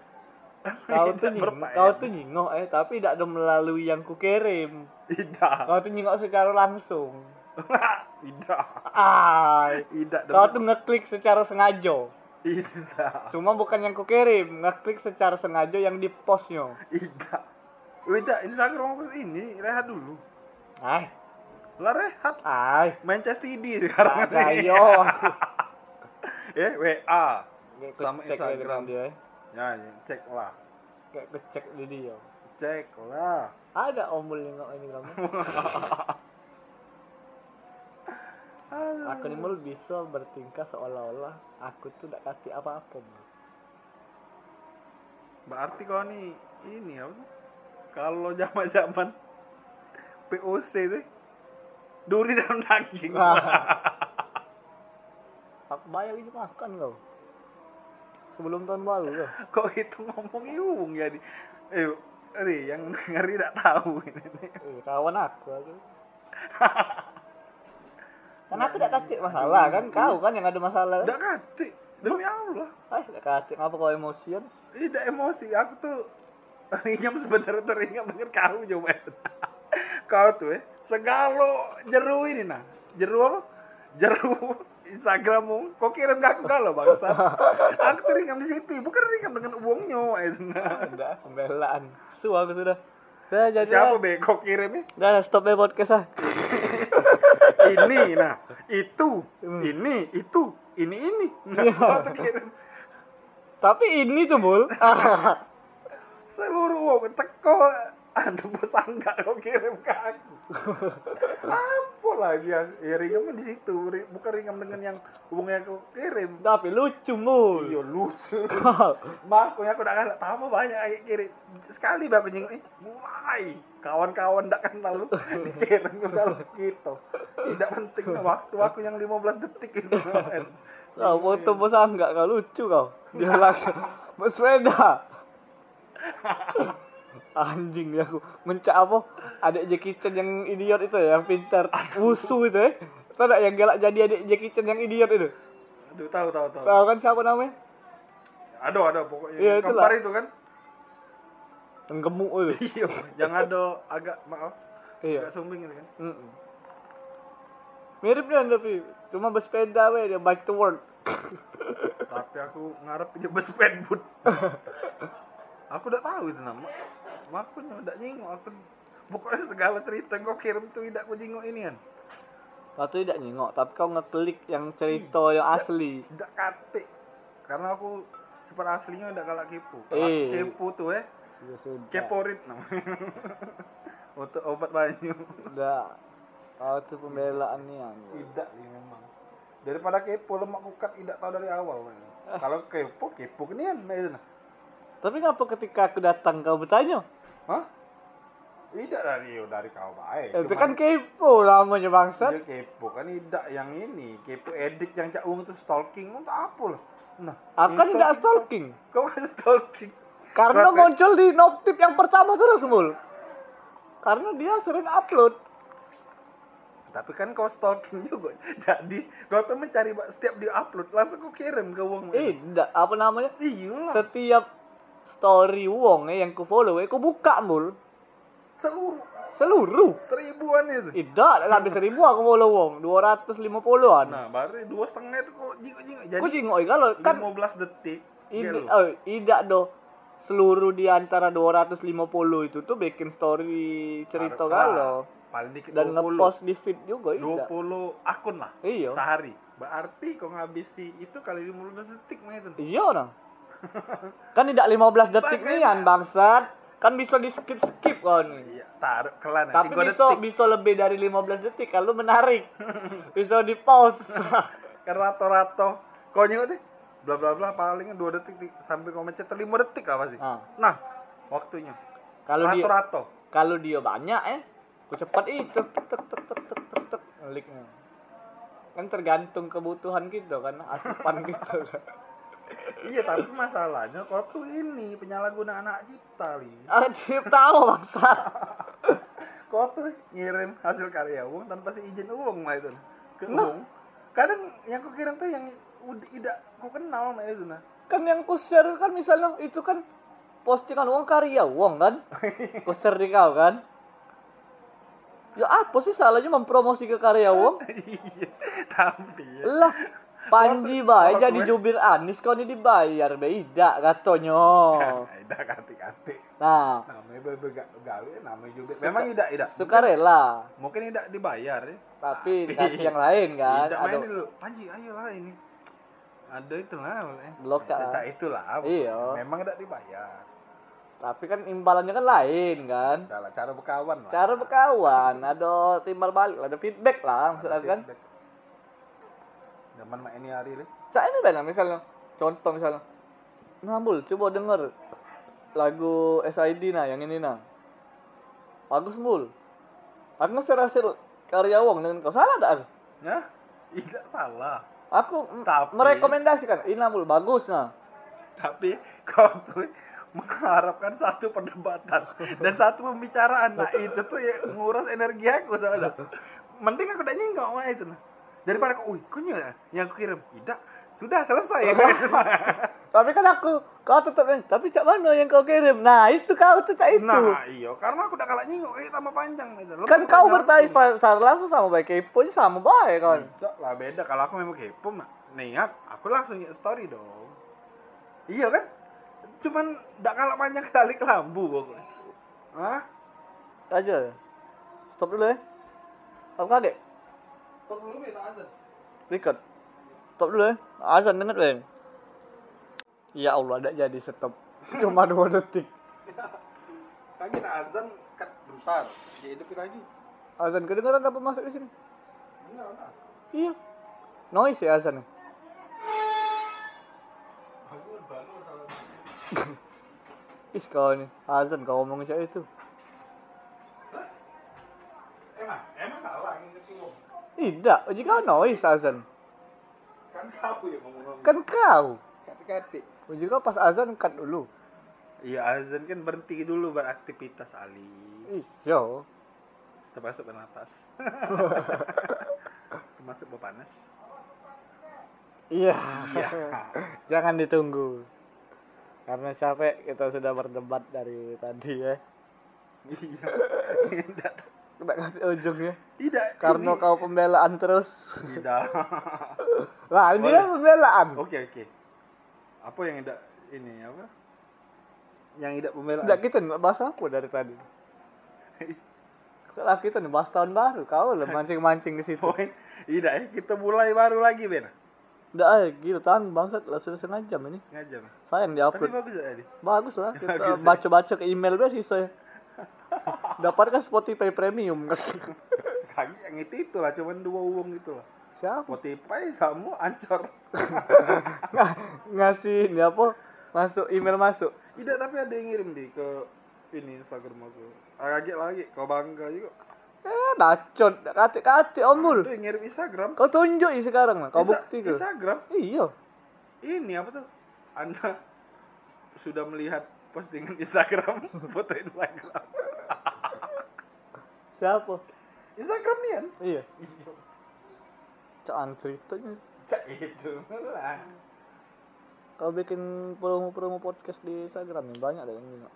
[laughs] Kau tuh berfaedah. kau tuh nyingok eh, tapi tidak ada melalui yang kukirim. tidak Kau tuh nyingok secara langsung. [laughs] tidak Ay. tidak Kau tuh ngeklik secara sengaja. tidak Cuma bukan yang kukirim, ngeklik secara sengaja yang di postnya. tidak Tidak, Instagram aku ini rehat dulu. Ay, Lah rehat ay. main chess TD sekarang ini. ayo. ya WA Sama Instagram. dia. eh. ya, ya cek lah Kayak kecek di dia. cek lah Ada omul yang nggak ini kamu. Aduh. Aku ini mul bisa bertingkah seolah-olah aku tuh tidak kasih apa-apa. Berarti kau nih ini apa tuh kalau zaman zaman [laughs] POC tuh duri dalam daging [laughs] [laughs] Aku bayar ini makan kau. Sebelum tahun baru kau. kok itu ngomong iung jadi eh ini yang ngeri tidak tahu ini. Eh, kawan aku aku. Kan aku tidak kacik masalah kan kau kan yang ada masalah? Tidak kati demi Allah Ah, tidak kacik ngapa kau emosian? tidak emosi aku tuh ringam sebenarnya tuh ringam dengan kau coba [laughs] kau tuh eh segalo jeru ini nah jeru apa jeru Instagrammu kau kirim ke aku kalau bangsa aku tuh ringam di situ bukan ringam dengan uangnya itu. [laughs] Udah, pembelaan. Su aku sudah. Udah jadi. siapa be kau kirim eh? Udah stop ya podcast ah. Ini nah itu Hmm. ini itu ini ini nah, Iya. kirim Tapi ini tuh, Bul. [laughs] seluruh uang teko anu bos enggak kau kirim ke aku apa lagi ya, ya ringam di situ bukan ringam dengan yang uangnya kau kirim Tapi lucu mul. iya lucu [laughs] makanya aku udah kalah tambah banyak kayak kirim sekali bapak nyengok eh mulai kawan-kawan ndak kenal lu [laughs] dikirim ke dalam gitu tidak penting waktu aku yang 15 detik itu. Kau foto bos enggak kau lucu kau. Dia lagi [laughs] bersepeda. Anjing ya aku mencak apa? Adik Jackie Chan yang idiot itu ya, yang pintar wusu itu ya. Tahu tak yang galak jadi adik Jackie Chan yang idiot itu? aduh tahu tahu tahu Tahu kan siapa namanya? ada ada pokoknya Iya, yang kembar itu kan Yang gemuk itu. [laughs] iya yang ada agak maaf Iya. agak sumbing itu kan Mm-mm. Mirip dia tapi cuma bersepeda we dia bike to work. tapi aku ngarep dia bersepedboot [laughs] aku udah tahu itu nama makanya udah nyingok aku pokoknya segala cerita yang kau kirim tuh tidak aku jingok ini kan Kau tuh tidak nyengok, tapi kau ngeklik yang cerita yang asli. tidak kate karena aku super aslinya udah galak kepo kalau aku Eh. kepo tuh eh Sudah keporit namanya [laughs] untuk obat banyu Udah. Kau tuh pembelaan nih anjing. tidak sih memang daripada kepo lemak kukat tidak tahu dari awal men. kalau kepo kepo kenian. Tapi ngapa ketika aku datang kau bertanya? Hah? Tidak dari dari kau baik Itu Cuman kan kepo namanya bangsat. dia kepo. Kan tidak yang ini. Kepo edik yang cak uang tuh stalking untuk apa lah? Nah Aku kan yang tidak stalking. kau kan stalking? Karena Berarti- muncul di notif yang pertama terus mul. Karena dia sering upload. tapi kan kau stalking juga. Jadi kau tuh mencari setiap dia upload langsung kau kirim ke uang Eh, tidak. Apa namanya? iyalah. Setiap story wong eh, yang ku follow eh, ku buka mul. seluruh Seluruh. seribuan itu Tidak, habis seribu aku follow wong. 250-an. nah berarti dua setengah itu kok jingok jingok jadi Ku jingok kalau kan 15 detik ini gelo. oh, tidak do seluruh di antara 250 itu tuh bikin story cerita galau paling dikit dan 20 ngepost di feed juga tidak. 20 akun lah Iya. sehari berarti kau ngabisi itu kali 15 detik mah itu Iya nah kan tidak 15 detik nih kan bangsat. Kan bisa di skip skip kon iya taruh kelan ya, tapi bisa detik. bisa lebih dari 15 detik kalau menarik. [laughs] Bisa di pause [laughs] kan rato rato konyo sih bla bla bla paling dua detik di, sampai kau mencet lima detik apa sih? Hmm. nah waktunya. Kalau rato rato kalau dia banyak eh ku cepat itu tek tek tek tek tek tek tek kan tergantung kebutuhan kita kan asupan [laughs] kita. kan iya tapi masalahnya kau tuh ini penyalahguna anak cipta li Anjir tahu bangsa. [laughs] kau tuh ngirim hasil karya uang tanpa si izin uang mah itu ke Nah. uang kadang yang kau kirim tuh yang udah tidak kau kenal mah itu nah Kan yang ku share kan misalnya itu kan postingan uang karya uang kan. [laughs] Ku share di kau kan. Ya apa sih salahnya mempromosi ke karya uang? [laughs] iya tapi ya. Lah Panji bae jadi jubir Anis kau ini dibayar beda katanya. [laughs] Tidak kati-kati. Nah, Namanya gawe, namanya juga. Memang tidak, tidak. sukarela Mungkin tidak dibayar ya. tapi kasih yang [laughs] lain kan. Aduh, main dulu. Panji, ayolah ini. Ada itulah. Eh. Blok, Ya, ah. Cacak itulah. Iya. Memang tidak dibayar. tapi kan imbalannya kan lain kan. Adalah cara berkawan lah. Cara berkawan, ada timbal balik, ada feedback lah maksudnya kan. feedback. Zaman mak ini hari ini. Saya ini benar misalnya, contoh misalnya, Ngambul, coba denger lagu SID nah yang ini nah. Bagus mul. Aku hasil karya wong dengan kau salah tak? Ya, tidak salah. Aku Tapi- merekomendasikan ini mul bagus nah. Tapi kau tuh mengharapkan satu perdebatan dan satu pembicaraan. Nah itu tuh ya nguras energi aku? Mending aku udah nyingkok mah itu. nah. Daripada kau, wih, kau nyala yang aku kirim. Tidak, sudah selesai. [laughs] Tapi kan aku kau tetap yang tapi cak mana yang kau kirim? Nah itu kau tuh cak itu. nah iya, karena aku udah kalah nyingkok, eh tambah panjang kan kau bertanya secara langsung sama baik kepo sama baik kan. Tidak lah beda. Kalau aku memang kepo, mak. niat aku langsung story dong. Iya kan? Cuman tidak kalah panjang [laughs] kali kelambu pokoknya. Hah? Aja. Stop dulu ya. Aku kaget. Record. Stop dulu ya. Azan Ben. Ya Allah, ada jadi stop. Cuma dua detik. Lagi azan kat bentar. Lagi. Azan kedengaran apa masuk di sini? Benar. Iya. Noise ya azan. Kau nih, azan kau ngomong saya itu. Emang, emang salah ngingetin gua. Tidak, jika noise azan. Kan kau yang ngomong. Kan kau. Kati-kati. Jika pas azan cut dulu. Iya azan kan berhenti dulu beraktivitas Ali. Iya. Termasuk bernapas. [laughs] Termasuk berpanas. Iya. Iya. [laughs] Jangan ditunggu. Karena capek kita sudah berdebat dari tadi ya. Iya. [laughs] Tidak. Tidak ngerti ujungnya. Tidak. Karena ini- kau pembelaan terus. Tidak. [laughs] Lah ini kan pembelaan. Oke oke. Apa yang tidak ini apa? Yang tidak pembelaan. Tidak kita nggak bahas apa dari tadi. [laughs] Kalau kita nih bahas tahun baru, kau lah [laughs] mancing-mancing ke situ. Poin. Tidak ya, kita mulai baru lagi Ben. Udah ayo gila tahan bangsat lah sudah setengah jam ini. Ngajak. Ben. Sayang Tapi diupload. bagus tadi. Bagus lah kita ya. baca-baca ke email biasa saya. Dapatkan Spotify Premium. Kaki yang itu itu lah, cuman dua uang itu lah. Siapa? Spotify sama ancor. Nga- ngasih ini apa? Masuk email masuk. Tidak, tapi ada yang ngirim di ke ini Instagram aku. Lagi lagi, kau bangga juga. Eh, bacot, kate-kate omul. Yang ngirim Instagram. Kau tunjuk sekarang lah, kau bukti ke. Instagram. Iya. Ini apa tuh? Anda sudah melihat postingan Instagram, [laughs] foto Instagram. Siapa? Instagram nih kan? Iya. Iya. Caan ceritanya. Cak itu lah. Kau bikin promo-promo podcast di Instagram ya banyak deh yang nyingok.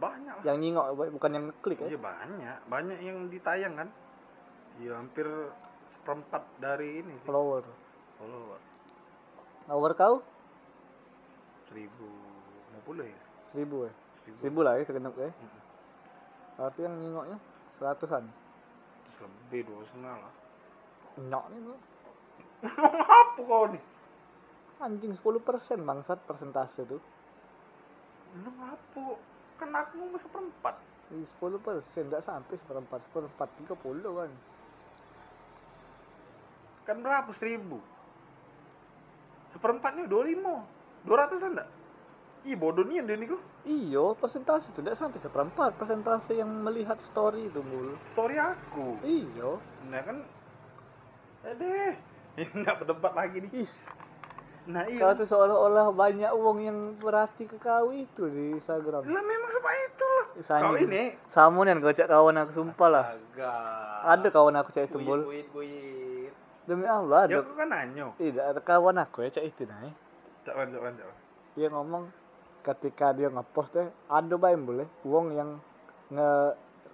Banyak lah. Yang nyingok bukan yang klik ya. Iya banyak, banyak yang ditayang kan. Iya hampir seperempat dari ini sih. Follower. Follower. Follower kau? Seribu lima puluh ya. Seribu ya. Seribu. Seribu lah ya segenap ya. Mm-mm. Tapi yang nyingoknya seratusan. Terus lebih dua setengah lah. Nyok nih bro. [laughs] Apa kau nih? Anjing 10% bangsat persentase tuh. Lu apa? Kan aku seperempat. Ih, 10 persen, nggak sampai seperempat, seperempat tiga puluh kan. Kan berapa? Seribu. Seperempatnya dua lima. Dua ratusan enggak? Ih bodoh nih yang ini kok. Iyo, persentase itu nggak sampai seperempat, persentase yang melihat story itu mul. Story aku. Iyo, Nah kan. Adeh. Enggak [laughs] berdebat lagi nih. is, Nah kau iya. tuh seolah-olah banyak uang yang berarti ke kau itu di Instagram. Lah memang seperti itulah. Sanyi. Kau ini. Samunan kau cek kawan aku sumpah lah. Astaga. Ada kawan aku cek itu mul. Buyit, buyit. Demi Allah Ya ada. aku kan nanya. Tidak ada kawan aku ya cek itu nah. Cawan, cawan, cawan. Dia ngomong ketika dia ngepost deh ada bae boleh uang yang nge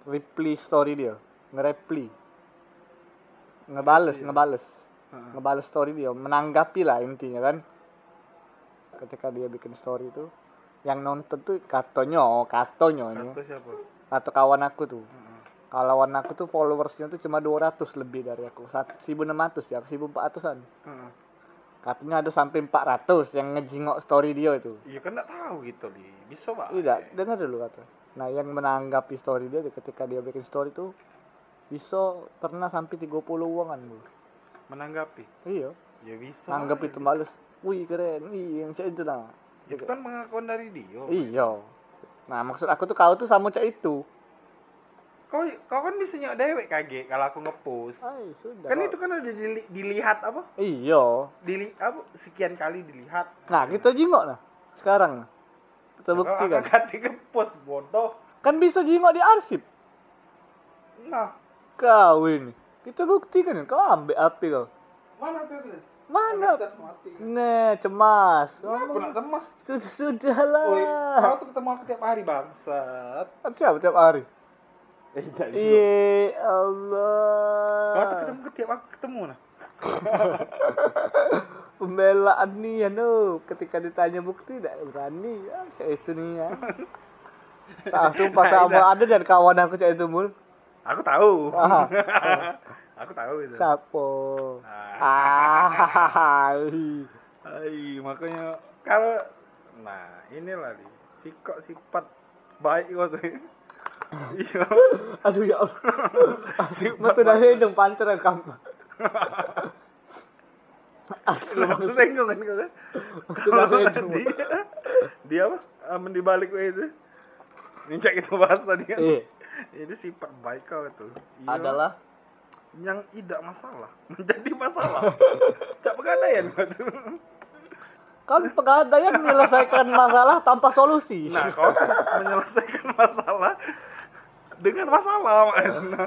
reply story dia, nge-reply. Ngebales, ngebales. Heeh. Ngebales story dia, menanggapi lah intinya kan. Ketika dia bikin story itu yang nonton tuh katonyo, oh, katonyo ini. Siapa? Atau kawan aku tuh. Heeh. Kawan aku tuh followersnya tuh cuma 200 lebih dari aku. Sat- 1600 ya, 1400-an. Heeh. Katanya ada sampai 400 yang ngejingok story dia itu. Iya kan enggak tahu gitu li. Bisa pak? Tidak, dengar dulu kata. Nah, yang menanggapi story dia ketika dia bikin story tuh bisa pernah sampai 30 uangan, Bu. Menanggapi. Iya, Ya bisa. nanggap lah. itu males. Wih, keren. Wih, yang cek itu nah. Itu kan pengakuan dari dia. Iya. Nah, maksud aku tuh kau tuh sama cek itu. Kau kau kan bisa nyok dewek kaget kalau aku ngepost. Ay, sudah. Kan kau- itu kan ada dili- dilihat apa? Iya. Dili apa sekian kali dilihat. Nah, kita jingok nah. Sekarang. Kita Kau buktikan. akan kata ngepost bodoh. Kan bisa jingok di arsip. Nah, Kau ini. Kita buktikan kau ambil api kau. mana tuh itu? Mana? Nih, cemas. Nah, aku nak temas. Sudah, sudah lah. Woi, kau tuh ketemu aku tiap hari bangsat. Kan siapa tiap hari? Iya Kau Allah. ketemu tiap aku ketemu nah. [laughs] Pembelaan nih ya no. Ketika ditanya bukti tidak berani. Ya, saya itu nih ya. [laughs] Sumpah Nah, sama itu. ada dan kawan aku cak itu mul. Aku tahu. Ah, [laughs] aku tahu itu. Sapo. Ah. Ay, makanya kalau nah inilah nih sikok sifat baik kau tuh iya Aduh ya Allah. Metu dari hidung pancer. Langsung tengok kan kau kan dari hidung. dia dia apa aman di balik kau itu Nincak kita bahas tadi kan Iya. ini sifat baik kau itu Iya. Adalah yang tidak masalah [laughs] menjadi masalah cak pegadaian kau tuh kan pegadaian menyelesaikan masalah tanpa solusi. nah kau menyelesaikan masalah dengan masalah maksudnya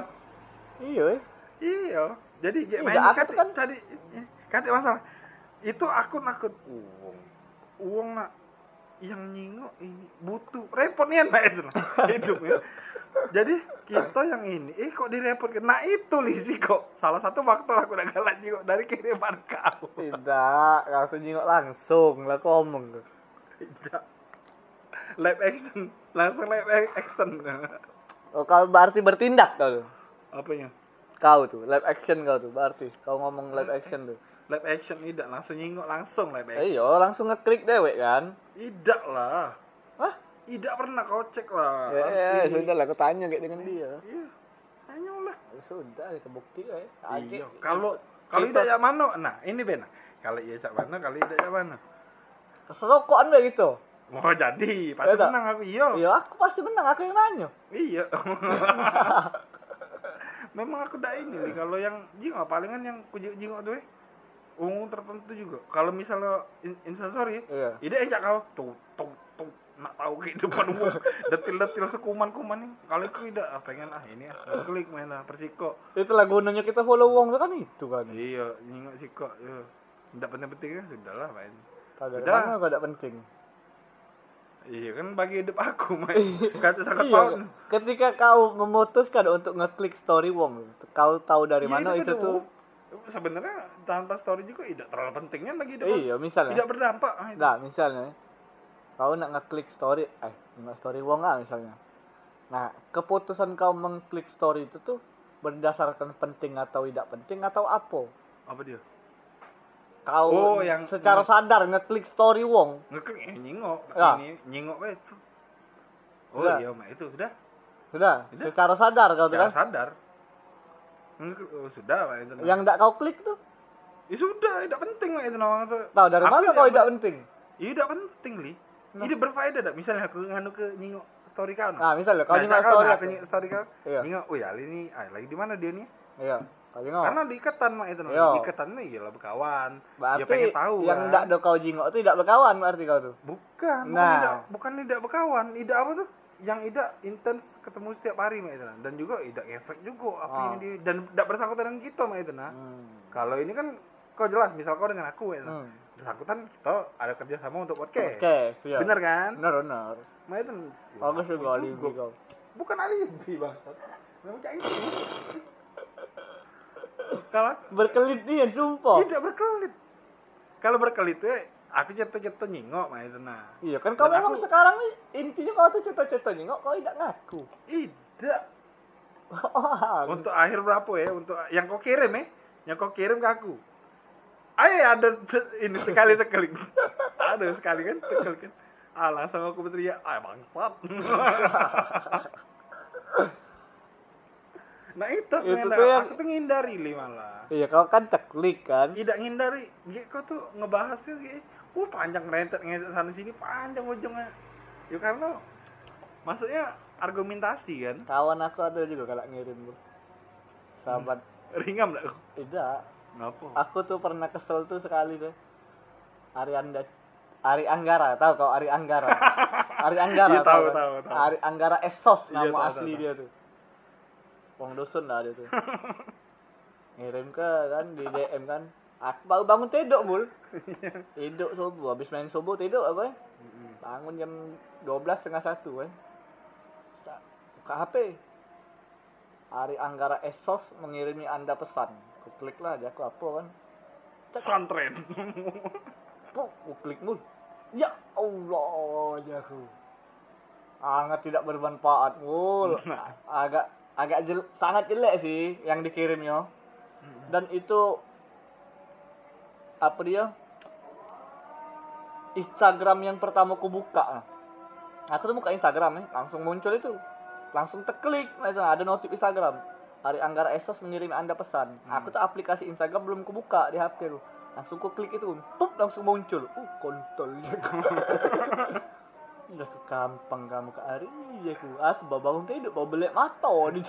Iya. eh. iya. Jadi ya, Iya, main aku tuh kan- tadi kate masalah. Itu akun akun uang uang nak yang nyingok ini butuh repot nih nak itu nah, [laughs] hidupnya jadi kita yang ini eh kok direpotkan nah itu lisi kok. Salah satu faktor aku udah galak nyingok dari kiriman kau. Tidak, kau tuh nyingok langsung lah kau ngomong. tidak. Live action. Langsung live action Oh, kau berarti bertindak kau tuh. apanya Kau tuh, live action kau tuh berarti. Kau ngomong live action tuh. live action tidak langsung nyingok langsung live action Eh, iya, langsung ngeklik dewek kan. tidak lah Hah? tidak pernah kau cek lah Ya, ya, sudah lah, aku tanya kayak dengan dia. iya hanya lah Ya Sudah, kita bukti ya. iya kalau kalau kita- tidak ya mana nah ini bena kalau iya cak mana kalau tidak ya mana keserokokan kayak gitu. Mau [laughs] jadi pasti Beda. menang aku iya Iya, aku pasti menang, aku yang nanya. iya [laughs] memang aku dah ini nih kalau yang jingok palingan yang kuji jingok tuh eh ungu tertentu juga kalau misalnya in instastory Iya. ide encak kau tuh tuh tuh nak tahu kehidupan umum [laughs] detil-detil sekuman-kuman nih kalau aku tidak ah, pengen ah ini ah klik main lah persiko Itulah gunanya kita follow wong kan itu kan. iya nyingok siko iya tidak penting-penting kan sudah lah main Kagak Sudah. mana kagak penting. Iya kan bagi hidup aku [laughs] main kata sangat Iya, tahun ketika kau memutuskan untuk ngeklik story wong, kau tahu dari Iya, mana itu itu tuh? sebenarnya tanpa story juga tidak terlalu penting kan bagi hidup aku. Iya, misalnya. tidak berdampak itu. Nah, misalnya kau nak ngeklik story, eh, nggak story wong ah misalnya. Nah, keputusan kau mengklik story itu tuh berdasarkan penting atau tidak penting atau apa? apa dia Kau Oh, yang- secara sadar ngeklik story wong. ngeklik eh nyingok Ya. ini nyingok weh oh Sudah. iya mak itu sudah Sudah, Sudah. secara sadar kau secara kan. sadar Ngeklik, oh, sudah mak itu Yang tidak kau klik tuh, ya sudah tidak penting mak itu nama itu tahu dari Aku mana kau tidak penting? ya tidak penting li Nah. ini berfaedah dak misalnya aku nganu ke nyingok story kau Nah, misalnya kau Nah, kau, story aku nyingok story kau Iya. nyingok oh ya ini ah, lagi di mana dia nih Iya, nyimak. karena diiketan mak itu Iya. iketan nih iyalah berkawan Berarti ya pengen tahu yang kan. tidak ada kau jingok itu tidak berkawan berarti kau tuh. Bukan, bukan Nah. tidak, bukan tidak berkawan, tidak apa tuh? Yang tidak intens ketemu setiap hari Mak itu nah. dan juga tidak efek juga apa Ah. yang dia dan tidak bersangkutan dengan kita Mak itu nah. Hmm. Kalau ini kan kau jelas, misal kau dengan aku nah. Hmm. Bersangkutan kita ada kerja sama untuk podcast. Oke, siap. Bener kan? Benar, benar. Mak itu. Bagus juga alibi kau. Bukan alibi bangsat. Memang kayak. Kalau Berkelit nih, sumpah. tidak berkelit. Kalau berkelit tuh aku cerita-cerita nyingok Mak itu nah. Iya kan kau memang aku- sekarang nih intinya kau tuh cerita-cerita jingok kau tidak ngaku. Tidak. [laughs] Wah, untuk akhir berapa ya untuk yang kau kirim ya yang kau kirim ke aku ayo ya, ada [laughs] ini sekali teklik [laughs] ada sekali kan teklik kan ah langsung aku berteriak ah bangsat nah itu, aku Itu tuh yang- aku tuh ngindari li malah iya kau kan teklik kan. tidak ngindari Gi, kau tuh ngebahasnya gitu uh panjang rentet ngetet sana sini panjang ujungnya ya karena maksudnya argumentasi kan Kawan aku ada juga kalau ngirim bro. Sahabat ringan enggak tidak. kenapa Aku tuh pernah kesel tuh sekali deh. Ari Anda Ari Anggara, tahu kau Ari Anggara? [laughs] Ari Anggara Iya, tahu, tahu, tahu. Ari Anggara Esos Iya, nama tahu, asli tahu, dia tuh. Wong dusun lah dia tuh. Ngirim ke kan di DM kan. Baru bangun tidur mul. tidur subuh, habis main subuh tidur aku eh. Bangun jam 12 setengah satu eh. Sa- Buka HP. Ari Anggara Esos mengirimi Anda pesan. Aku klik lah aja aku apa kan. santren Puk, aku klik mul. Ya Allah aja aku. Sangat tidak bermanfaat mul. Agak agak jel, sangat jelek sih yang dikirimnya. Dan itu apa dia? Instagram yang pertama aku buka. aku tuh buka Instagram ya langsung muncul itu. Langsung teklik nah, itu ada notif Instagram. Ari Anggara Esos mengirim anda pesan. Aku tuh aplikasi Instagram belum kubuka di HP ku langsung ku klik itu pup langsung muncul. Uh kontol [laughs] ya ya ku gampang kamu ke Ari ya ku aku bangun tidur bawa belek mata di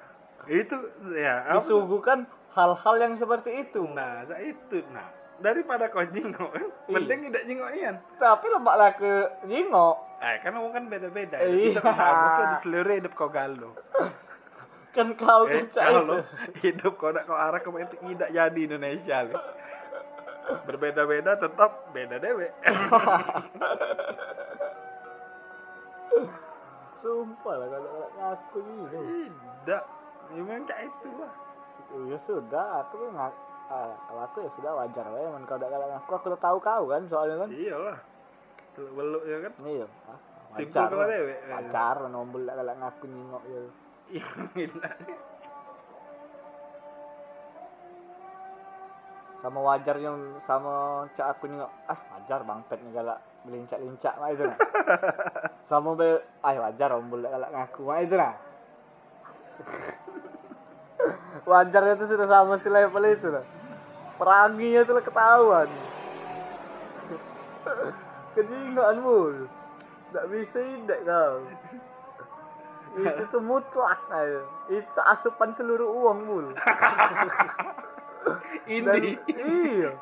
[laughs] itu ya disuguhkan hal-hal yang seperti itu. Nah itu nah daripada kau jingok kan? Iya. mending tidak jingok nian. Tapi lebak lah ke jingok eh kan kamu kan beda-beda Iya. bisa tuh di seluruh hidup kau galau [laughs] kan kau eh kalau hidup kau nak kau arah ke itu tidak jadi Indonesia berbeda-beda tetap beda dewe [laughs] sumpah lah kalau ngaku gitu tidak. Ya memang kayak itulah. Ya sudah aku nggak ah, kalau aku ya sudah wajar lah ya. Kalau kalau ngaku aku udah tahu kau kan soalnya kan. Iyalah. Beluk ya kan? Iya. Ah, Simpel wajar kalau lah. dewe. wajar lah nombol lah kalau ngaku nyingok ya Iya, sama wajarnya sama cak aku nyingok. Ah wajar bangpet nih galak melincak-lincak mah itu nah [laughs] sama be ah wajar ombol galak ngaku. Mah itu nah. [laughs] Wajar itu sudah sama si level itu nah. Peranginya itu lah ketahuan. [laughs] Kejingan mul tidak bisa tidak kau. Itu tuh mutlak ayo itu asupan seluruh uang mul [laughs] indie. Iya.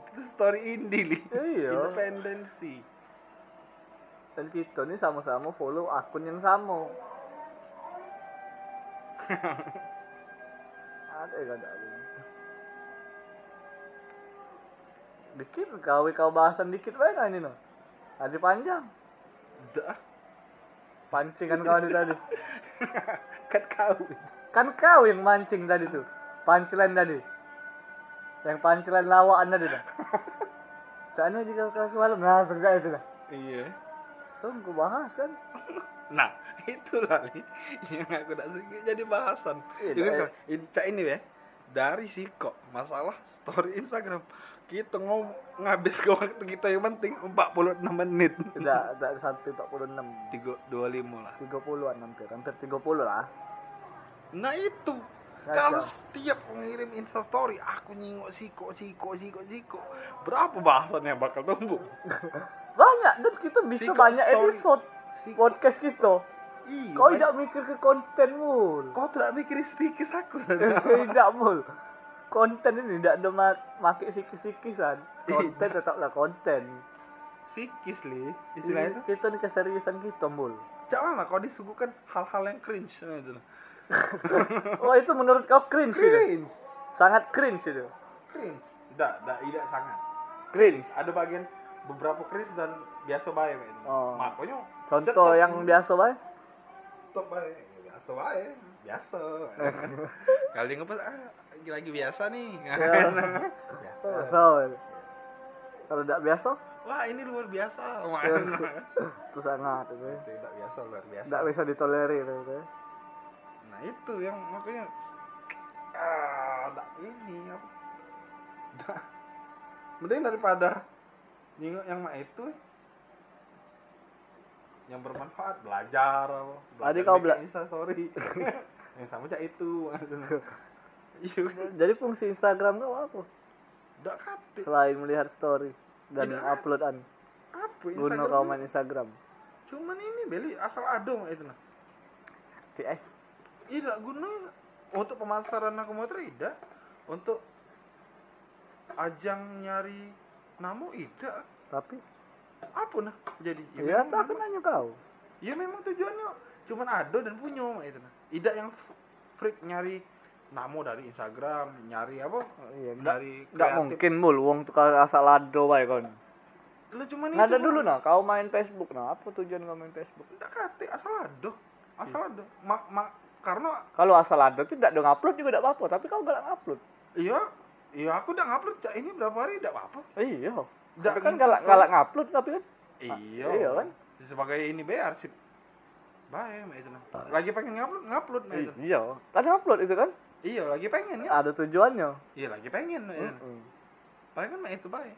Itu story indie li. Iya. independensi dan kita nih sama-sama follow akun yang sama. Ada ya ada? Dikit kau kau bahasan dikit baik kan ini no? Tadi panjang. Dah. Pancingan kau tadi tadi. Kan kau. Kan kau yang mancing tadi tuh. Pancilan tadi. Yang pancilan lawaan tadi dah [laughs] Soalnya jika kau semalam langsung saya itu dah iya sungguh bahas kan. [laughs] Nah itulah li yang aku tidak suka jadi bahasan. Iya, Iya kan, dah, Kak? In- Cak ini ya dari si kok masalah story Instagram. Kita ngom ngabis ke waktu kita yang penting 46 menit. [laughs] Tidak tidak sampai 46 tiga dua lima lah. 30-an hampir, hampir 30 lah. nah itu. Kacau. kalau setiap mengirim instastory aku nyingok siko siko siko siko berapa bahasan yang bakal tumbuh [laughs] Banyak dan kita bisa banyak story. episode podcast kita. Iya, Kau tidak mikir ke konten mul. kau tidak mikir sedikit aku [laughs] tidak mul. Konten ini tidak ada mak make sikis-sikisan. Konten tetaplah konten. sikis li istilah itu Kita nih keseriusan kita mul. jangan lah kau disuguhkan hal-hal yang cringe nah, itu [laughs] Oh itu menurut kau cringe itu? cringe Sangat cringe itu. cringe tidak tidak tidak sangat Cringe. ada bagian beberapa dan biasa baik men. Oh. makanya Contoh yang biasa baik. stop baik Ya, biasa baik biasa [laughs] kali ngepas ah lagi, lagi biasa nih [laughs] biasa Biasa. Kalau tidak biasa, wah ini luar biasa itu sangat itu. tidak biasa luar biasa Tidak bisa ditolerir itu. nah itu yang makanya ah tak ini apa Dah. mending daripada nyingok yang mak itu? Yang bermanfaat belajar. Apa Tadi kau bela- Insta story [laughs] yang sama cak itu. [laughs] Iya. Jadi fungsi Instagram kau apa? udah kate Selain melihat story dan Tidak. uploadan apa guna Instagram kau ini? main Instagram. cuman ini beli asal ado mak itu nah. Ti- Eh, tidak guna. Untuk pemasaran aku motor tidak untuk ajang nyari namo tidak tapi apa nah jadi ya memang- tak aku nanya kau. ya memang tujuannya cuman ado dan punya itu nah tidak yang freak nyari namo dari Instagram nyari apa Oh, iya, dari kreatif. mungkin mul wong tukar asal ado bae kon. Lah cuman Nggak ada itu, dulu nah, kau main Facebook nah. Apa tujuan kau main Facebook? Nggak kate asal ado asal ado mak mak karena Kalau asal ado tuh tidak dong upload juga tidak apa-apa, tapi kau galak upload. iya iya aku udah ngupload cak ini berapa hari tidak apa apa Iya. Nggak Tapi kan galak galak ngupload tapi kan iya iya kan? sebagai ini be arsip baik mak itu nah lagi pengen ngupload ngupload mak itu Iya. Kan upload itu kan? iya lagi pengen ya Ada tujuannya. iya lagi pengen itu. Mm-mm. paling kan mak itu baik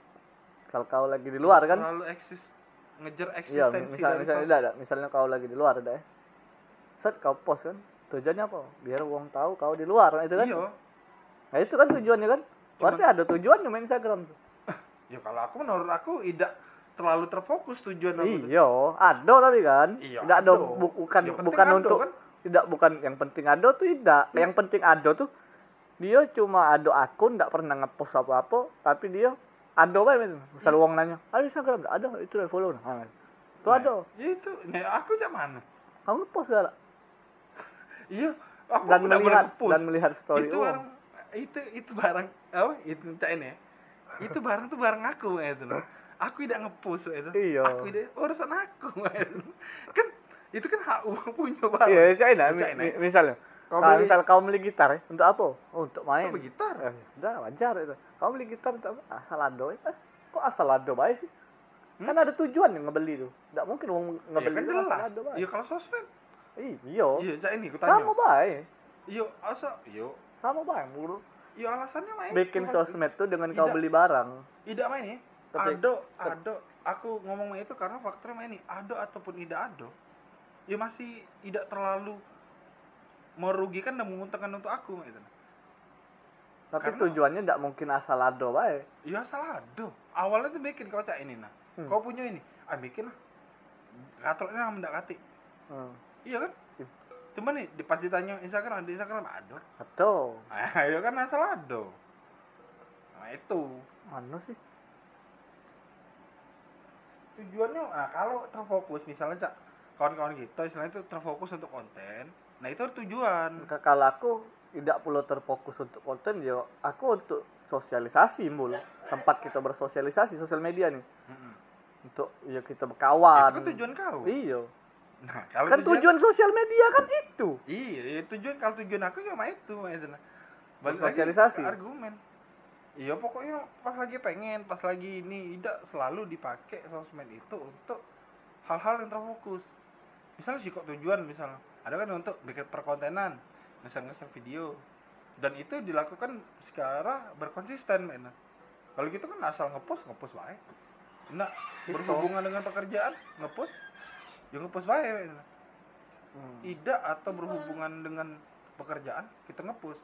Kalau kau lagi di luar kan? terlalu eksis ngejar Iya, eksistensi misal, dari misalnya sosmed. ada, ada, misalnya kau lagi di luar ada ya. Set kau post kan. Tujuannya apa? Biar wong tahu kau di luar, itu kan. iya Nah, itu kan tujuannya kan. Berarti ada tujuannya main Instagram tuh. [laughs] ya kalau aku menurut aku tidak terlalu terfokus tujuan aku. Iya, ada tapi kan. Iya, tidak ada bukan Yang penting bukan ado, untuk kan? tidak bukan yang penting ada tuh tidak. Yang penting ada tuh dia cuma ada akun tidak pernah ngepost apa-apa, tapi dia ada men. Misal wong nanya, "Ada Instagram?" Nggak Ada, itu udah follow. Nah, itu Nah, ada. ya itu nah, aku cak mana Kamu ngepost gak? [laughs] iya aku Dan tidak melihat dan melihat story itu wong. Itu itu barang apa itu cak ini ya itu barang tuh barang aku ya itu loh aku tidak ngepost ya itu Iya. aku tidak urusan aku ya itu. kan itu kan hak uang [laughs] punya barang Iya, ini. mi- misalnya. Kau Kalau beli- misal kau beli gitar ya, untuk apa? Oh, untuk main. Kau beli gitar? Ya, sudah wajar itu. Kau beli gitar untuk apa? Asal ado. Eh, kok asal ado baik sih? Kan ada tujuan yang ngebeli tuh. Tidak mungkin mau Hmm? ya ngebeli kan itu asal jelas ado baik. iya kalau sosmed Iya. iya cak ini aku tanya Sama baik. iya asa iya Sama baik. Menurut iya alasannya main bikin Itu sosmed tuh dengan kau beli barang. tidak main ya Tapi- ado ado aku ngomong main itu karena faktornya main nih ado ataupun tidak ado ya masih tidak terlalu merugikan dan menguntungkan untuk aku gitu Tapi Karena- tujuannya tidak mungkin asal ado baik. ya salah ado awalnya tuh bikin kau cak ini nah Hmm. kau punya ini ah bikin lah katrok ini nama mendekati Hmm. iya kan Iya. Cuman nih di pas ditanya Instagram di Instagram ado Atau ah ya kan asal ado nah itu. Mana sih? tujuannya nah kalau terfokus misalnya cak kawan-kawan kita istilahnya itu terfokus untuk konten nah itu tujuan. Kalau aku tidak perlu terfokus untuk konten ya aku untuk sosialisasi mul tempat kita bersosialisasi sosial media nih. Mm-mm. untuk ya kita itu berkawan kan tujuan kau. Iya nah kalau kan tujuan sosial media kan itu. Iya iya, tujuan kalau tujuan aku cuma itu itu nah balik lagi Bersosialisasi. ke argumen. Iya pokoknya pas lagi pengen pas lagi ini tidak selalu dipakai sosmed itu untuk hal-hal yang terfokus. Misalnya sih kok tujuan misalnya. Ada kan untuk bikin perkontenan nge-share nge-share video. Dan itu dilakukan secara berkonsisten men kalau gitu kan asal ngepost ngepost baik nah Gitu. berhubungan dengan pekerjaan ngepost ya ngepost baik Hmm. tidak atau berhubungan dengan pekerjaan kita ngepost.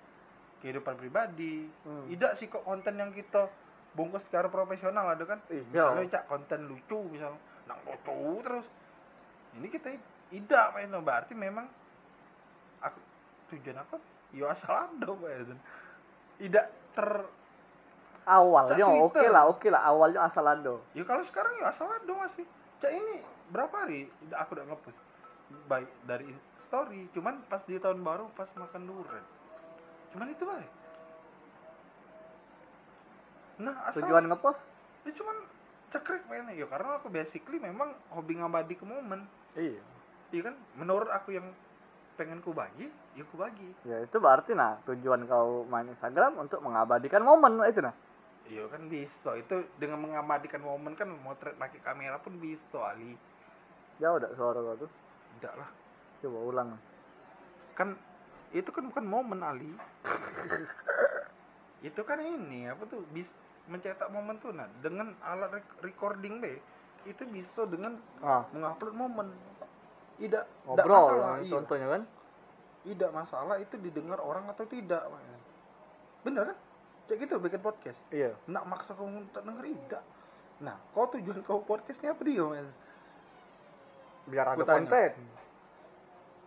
Kehidupan pribadi. Hmm. tidak sih kok konten yang kita bungkus secara profesional ada kan? Iya. misalnya cak konten lucu misalnya nang lucu terus. Ini kita tidak main berarti memang aku tujuan aku yo asal ada Pak tidak ter awalnya oke Twitter. lah oke lah. Awalnya asal ado ya kalau sekarang ya asal ada masih cak ini berapa hari? Udah aku udah ngepost. Baik dari story. Cuman pas di tahun baru pas makan durian. Cuman itu baik. Nah asal tujuan ngepost? Ya cuman cekrek mainnya. Ya karena aku basically memang hobi ngabadi ke momen. Iya. Iya kan? Menurut aku yang pengen ku bagi ya ku bagi. Ya itu berarti nah tujuan kau main Instagram untuk mengabadikan momen itu nah. Iya kan bisa. Itu dengan mengabadikan momen kan motret pakai kamera pun bisa Ali jauh udah suara kau tuh? Tidak lah. Coba ulang. Kan itu kan bukan momen Ali. [laughs] Itu kan ini apa tuh bis mencetak momen tuh nah dengan alat recording be itu bisa dengan ah. mengupload momen. Tidak tidak ngobrol masalah, kan, iya. contohnya kan? Tidak masalah itu didengar orang atau tidak bener kan? Cek gitu bikin podcast. Iya. Nak maksa kamu tak denger tidak. Nah kau tujuan kau podcastnya apa dia? Biar Aku ada konten.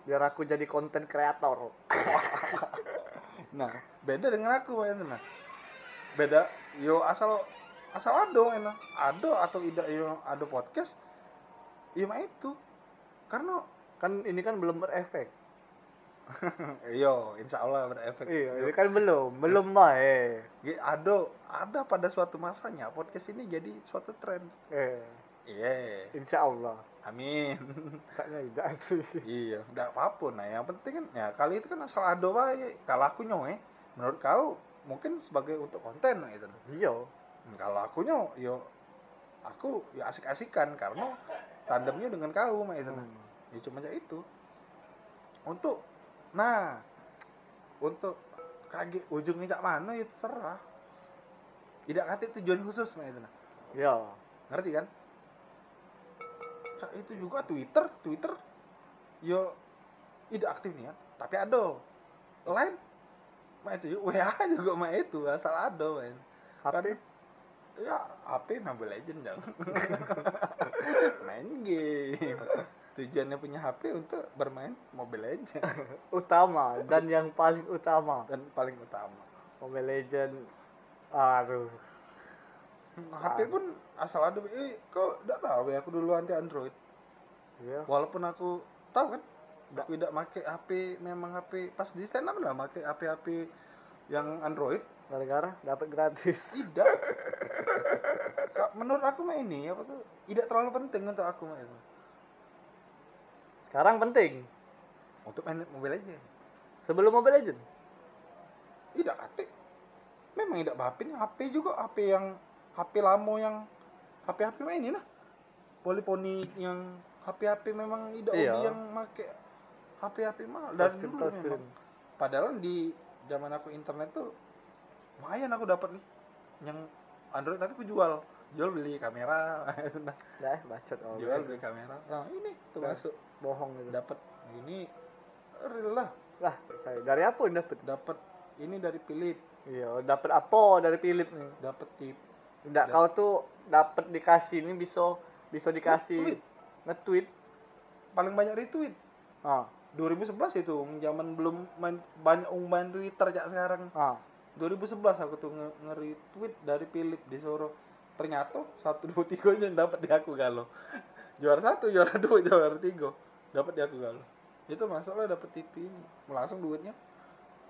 Biar aku jadi konten kreator. [laughs] Nah beda dengan aku men. nah beda yo asal asal ado enak ado atau tidak yo ado podcast yo mah itu. Karena kan ini kan belum berefek. [laughs] Yo insya Allah berefek. Iya ini kan belum belum mah eh. Ado ada pada suatu masanya podcast ini jadi suatu tren eh [laughs] iya insya Allah amin kayaknya tidak sih iya udah apa pun nah yang penting kan ya kali itu kan asal ado baik kalau aku nyoy menurut kau mungkin sebagai untuk konten nah, itu iya. Kalau aku nyoy yo aku ya asik-asikan karena tandemnya dengan kau mah itu Hmm. ya cuma aja itu. Untuk nah untuk kaget ujungnya cak mana itu terserah. Tidak kate tujuan khusus mah itu iya. Ngerti kan itu juga Twitter, Twitter yo tidak aktif nih ya, tapi ada. Lain mah itu [laughs] WA juga mah itu asal ada main. HP Ya, HP Mobile Legend dong. [laughs] main game. Tujuannya punya HP untuk bermain Mobile Legend [laughs] utama dan yang paling utama dan paling utama. Mobile Legend aduh HP pun asal ada eh kok enggak tahu ya aku dulu anti Android. ya Walaupun aku tahu kan aku tidak pakai HP memang HP pas di stand up lah pakai HP HP yang Android. Gara-gara dapat gratis. Tidak. Kak, menurut aku mah ini apa tuh tidak terlalu penting untuk aku mah itu. Sekarang penting? Untuk main mobile aja sebelum Mobile Legend tidak kate memang tidak bapin HP juga HP yang HP lama yang HP HP mah ini nah. Poliponi yang HP HP memang tidak Iya. yang make HP HP mah dari Touchscreen, dulu touchscreen. memang padahal di zaman aku internet tuh lumayan aku dapat nih. Yang Android tapi aku jual. Jual beli kamera. [laughs] Nah, Dah, bacot oh, jual beli kamera. Nah ini tuh Nah. masuk bohong gitu dapat ini real lah. Lah saya dari apa dapat dapat ini dari Philip iya dapat apa dari Philip nih? Dapat tip Enggak, kau tuh dapat dikasih ini bisa bisa dikasih Nge-tweet. paling banyak retweet. Ah, 2011 itu zaman belum main banyak main Twitter kayak sekarang. Ah. 2011 aku tuh nge- nge-retweet dari Philip disuruh ternyata satu dua tiga yang dapat di aku galau juara satu juara dua juara tiga. Dapat di aku galau itu masuklah dapat TV langsung duitnya.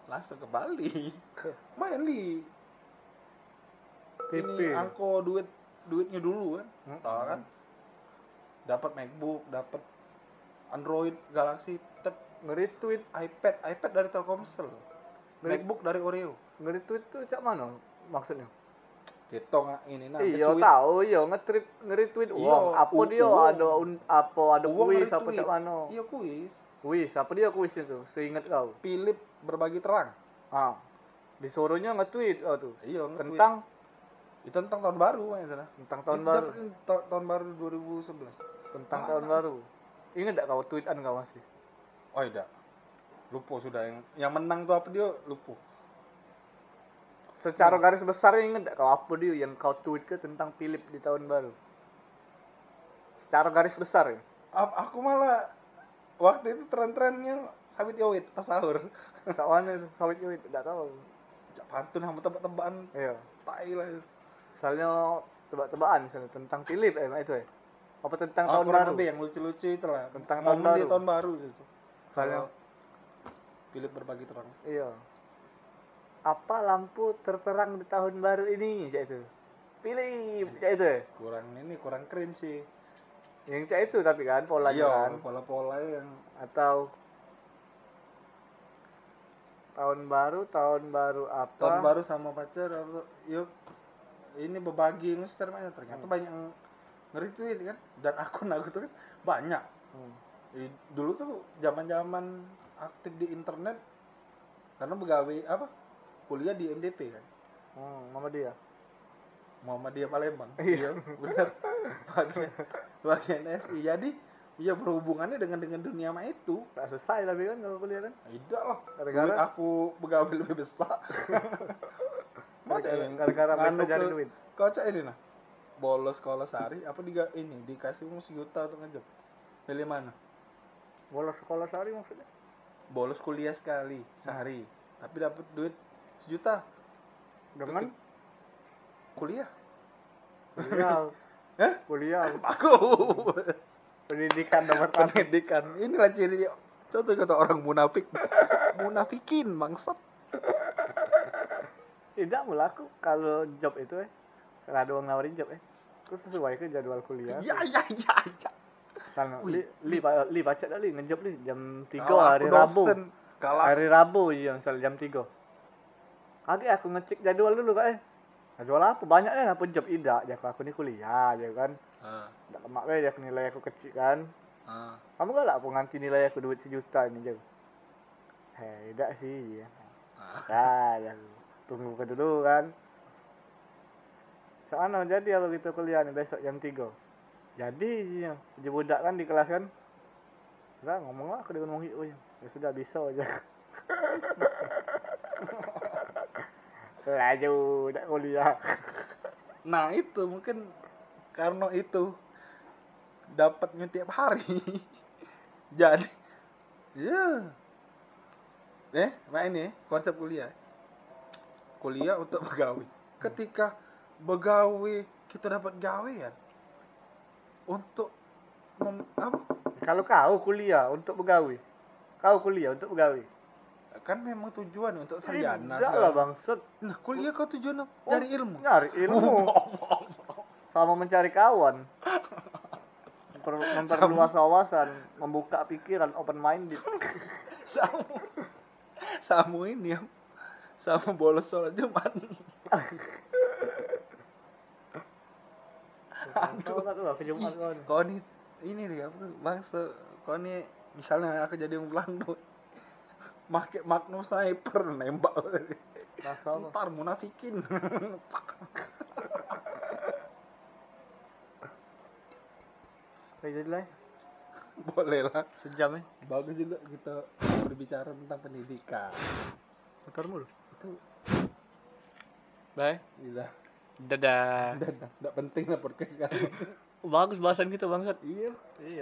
Langsung ke. Bali main li TV. Ini angko duit duitnya dulu kan Hmm. tahu kan dapat MacBook dapat Android Galaxy Tab Nge-retweet, iPad iPad dari Telkomsel MacBook dari Oreo nge-retweet tuh cak mana maksudnya? Kita nggak ini nah iya, tahu, iya nge-tweet nge-retweet Iya, uang. Apa dia ada un- apa ada Uang kuis apa cak mana? iya kuis Kuis, apa dia kuisnya tuh? Seingat kau. Philip berbagi terang Ah. Disuruhnya nge-tweet oh tuh. iya. Tentang itu tentang tahun baru ya sana tentang tahun baru. dapetin ta- tahun baru 2011 Tentang Ah. tahun baru. Ingat enggak kau tweetan kau masih? oh iya lupa sudah yang yang menang tuh apa dia lupa Secara garis besar ingat enggak kau apa dia yang kau tweet ke tentang Philip di tahun baru? Secara garis besar ya. A- aku malah waktu itu tren-trennya sawit yowit pas sahur itu? Sawit yowit enggak tahu. Cak pantun sama tebak-tebakan Iya. tai lah itu. Misalnya tebak-tebakan misalnya tentang Philip eh itu ya. Apa tentang Oh, tahun baru? lebih yang lucu-lucu itu lah Tentang tahun baru. tahun baru itu Misalnya Philip berbagi terang iya. Apa lampu terterang di tahun baru ini? Cak itu. Philip, cak itu ya. kurang ini kurang keren sih Yang cak itu tapi kan polanya iya kan pola-pola yang atau tahun baru tahun baru apa tahun baru sama pacar yuk ini berbagi nge-share banyak ternyata Hmm. banyak nge-retweet kan? Dan akun aku tuh kan banyak. Hmm. Dulu tuh zaman-zaman aktif di internet karena begawe apa? Kuliah di MDP kan? Hmm, mama dia Muhammadiyah Palembang. Iya. benar. Bagian bagian SI jadi ya berhubungannya dengan dengan dunia mah itu. Tak selesai tapi kan kalau kuliah kan? Tidak lah. Duit aku begawe lebih besar [laughs] gara-gara bisa cari duit. kau cak ini nah. Bolos sekolah sehari apa diga ini dikasih uang sejuta untuk ngejob? Pilih mana? Bolos sekolah sehari maksudnya? Bolos kuliah sekali sehari. Tapi dapat duit sejuta. Dengan? Kuliah. Kuliah. [laughs] Hah? kuliah. [laughs] Aku. Pendidikan nomor satu. Pendidikan. Inilah ciri contoh kata orang munafik. [laughs] Munafikin bangsat tidak melaku kalau job itu eh. Kalau ada orang nawarin job eh. Itu sesuai ke jadwal kuliah ya ya ya ya. Wih, li li, li baca dah li? Ngejob li jam tiga Kalau aku hari rabu. kalau aku- hari rabu iya misal jam tiga. Kaki aku ngecek jadwal dulu kak eh. Jadwal apa? Banyak kan apa job tidak ya aku ini kuliah ya kan. Ah, tidak lemak weh ya nilai aku kecil kan. Ah. kamu gak lah aku nganti nilai aku duit sejuta ini jauh hei tidak sih ya. Ah. nah ya tunggu ke dulu kan soalnya jadi kalau gitu kuliah nih besok jam 3 jadi ya, jadi budak kan di kelas kan sudah ngomong aku dengan wong oh, ya. sudah bisa aja [laughs] laju udah kuliah Nah itu mungkin karena itu dapatnya tiap hari. [laughs] Jadi ya. Eh, nah ini konsep kuliah. Kuliah untuk [laughs] begawi. Ketika begawi kita dapat gawean untuk mem, apa? kalau kau kuliah untuk begawi kau kuliah untuk begawi Kan memang tujuan untuk sarjana. tidak lah bangset Nah, kuliah kau tujuan apa? Cari ilmu. nyari ilmu [laughs] sama mencari kawan Memper- [laughs] memperluas wawasan membuka pikiran open minded sama sama ini ya sama bolos sholat jumat. Kau tak tahu ke Jumat kau nih ini nih apa? Bangsa kau nih misalnya aku jadi yang Belanda. Make magnum sniper nembak. Rasa apa? ntar munafikin. Oke, jadi lah. Boleh lah. Sejam eh bagus juga kita berbicara tentang pendidikan. Motor mulu itu bye. Tidak dadah. Tidak penting lah podcast kan bagus bahasan kita bangsat. Iya. Iya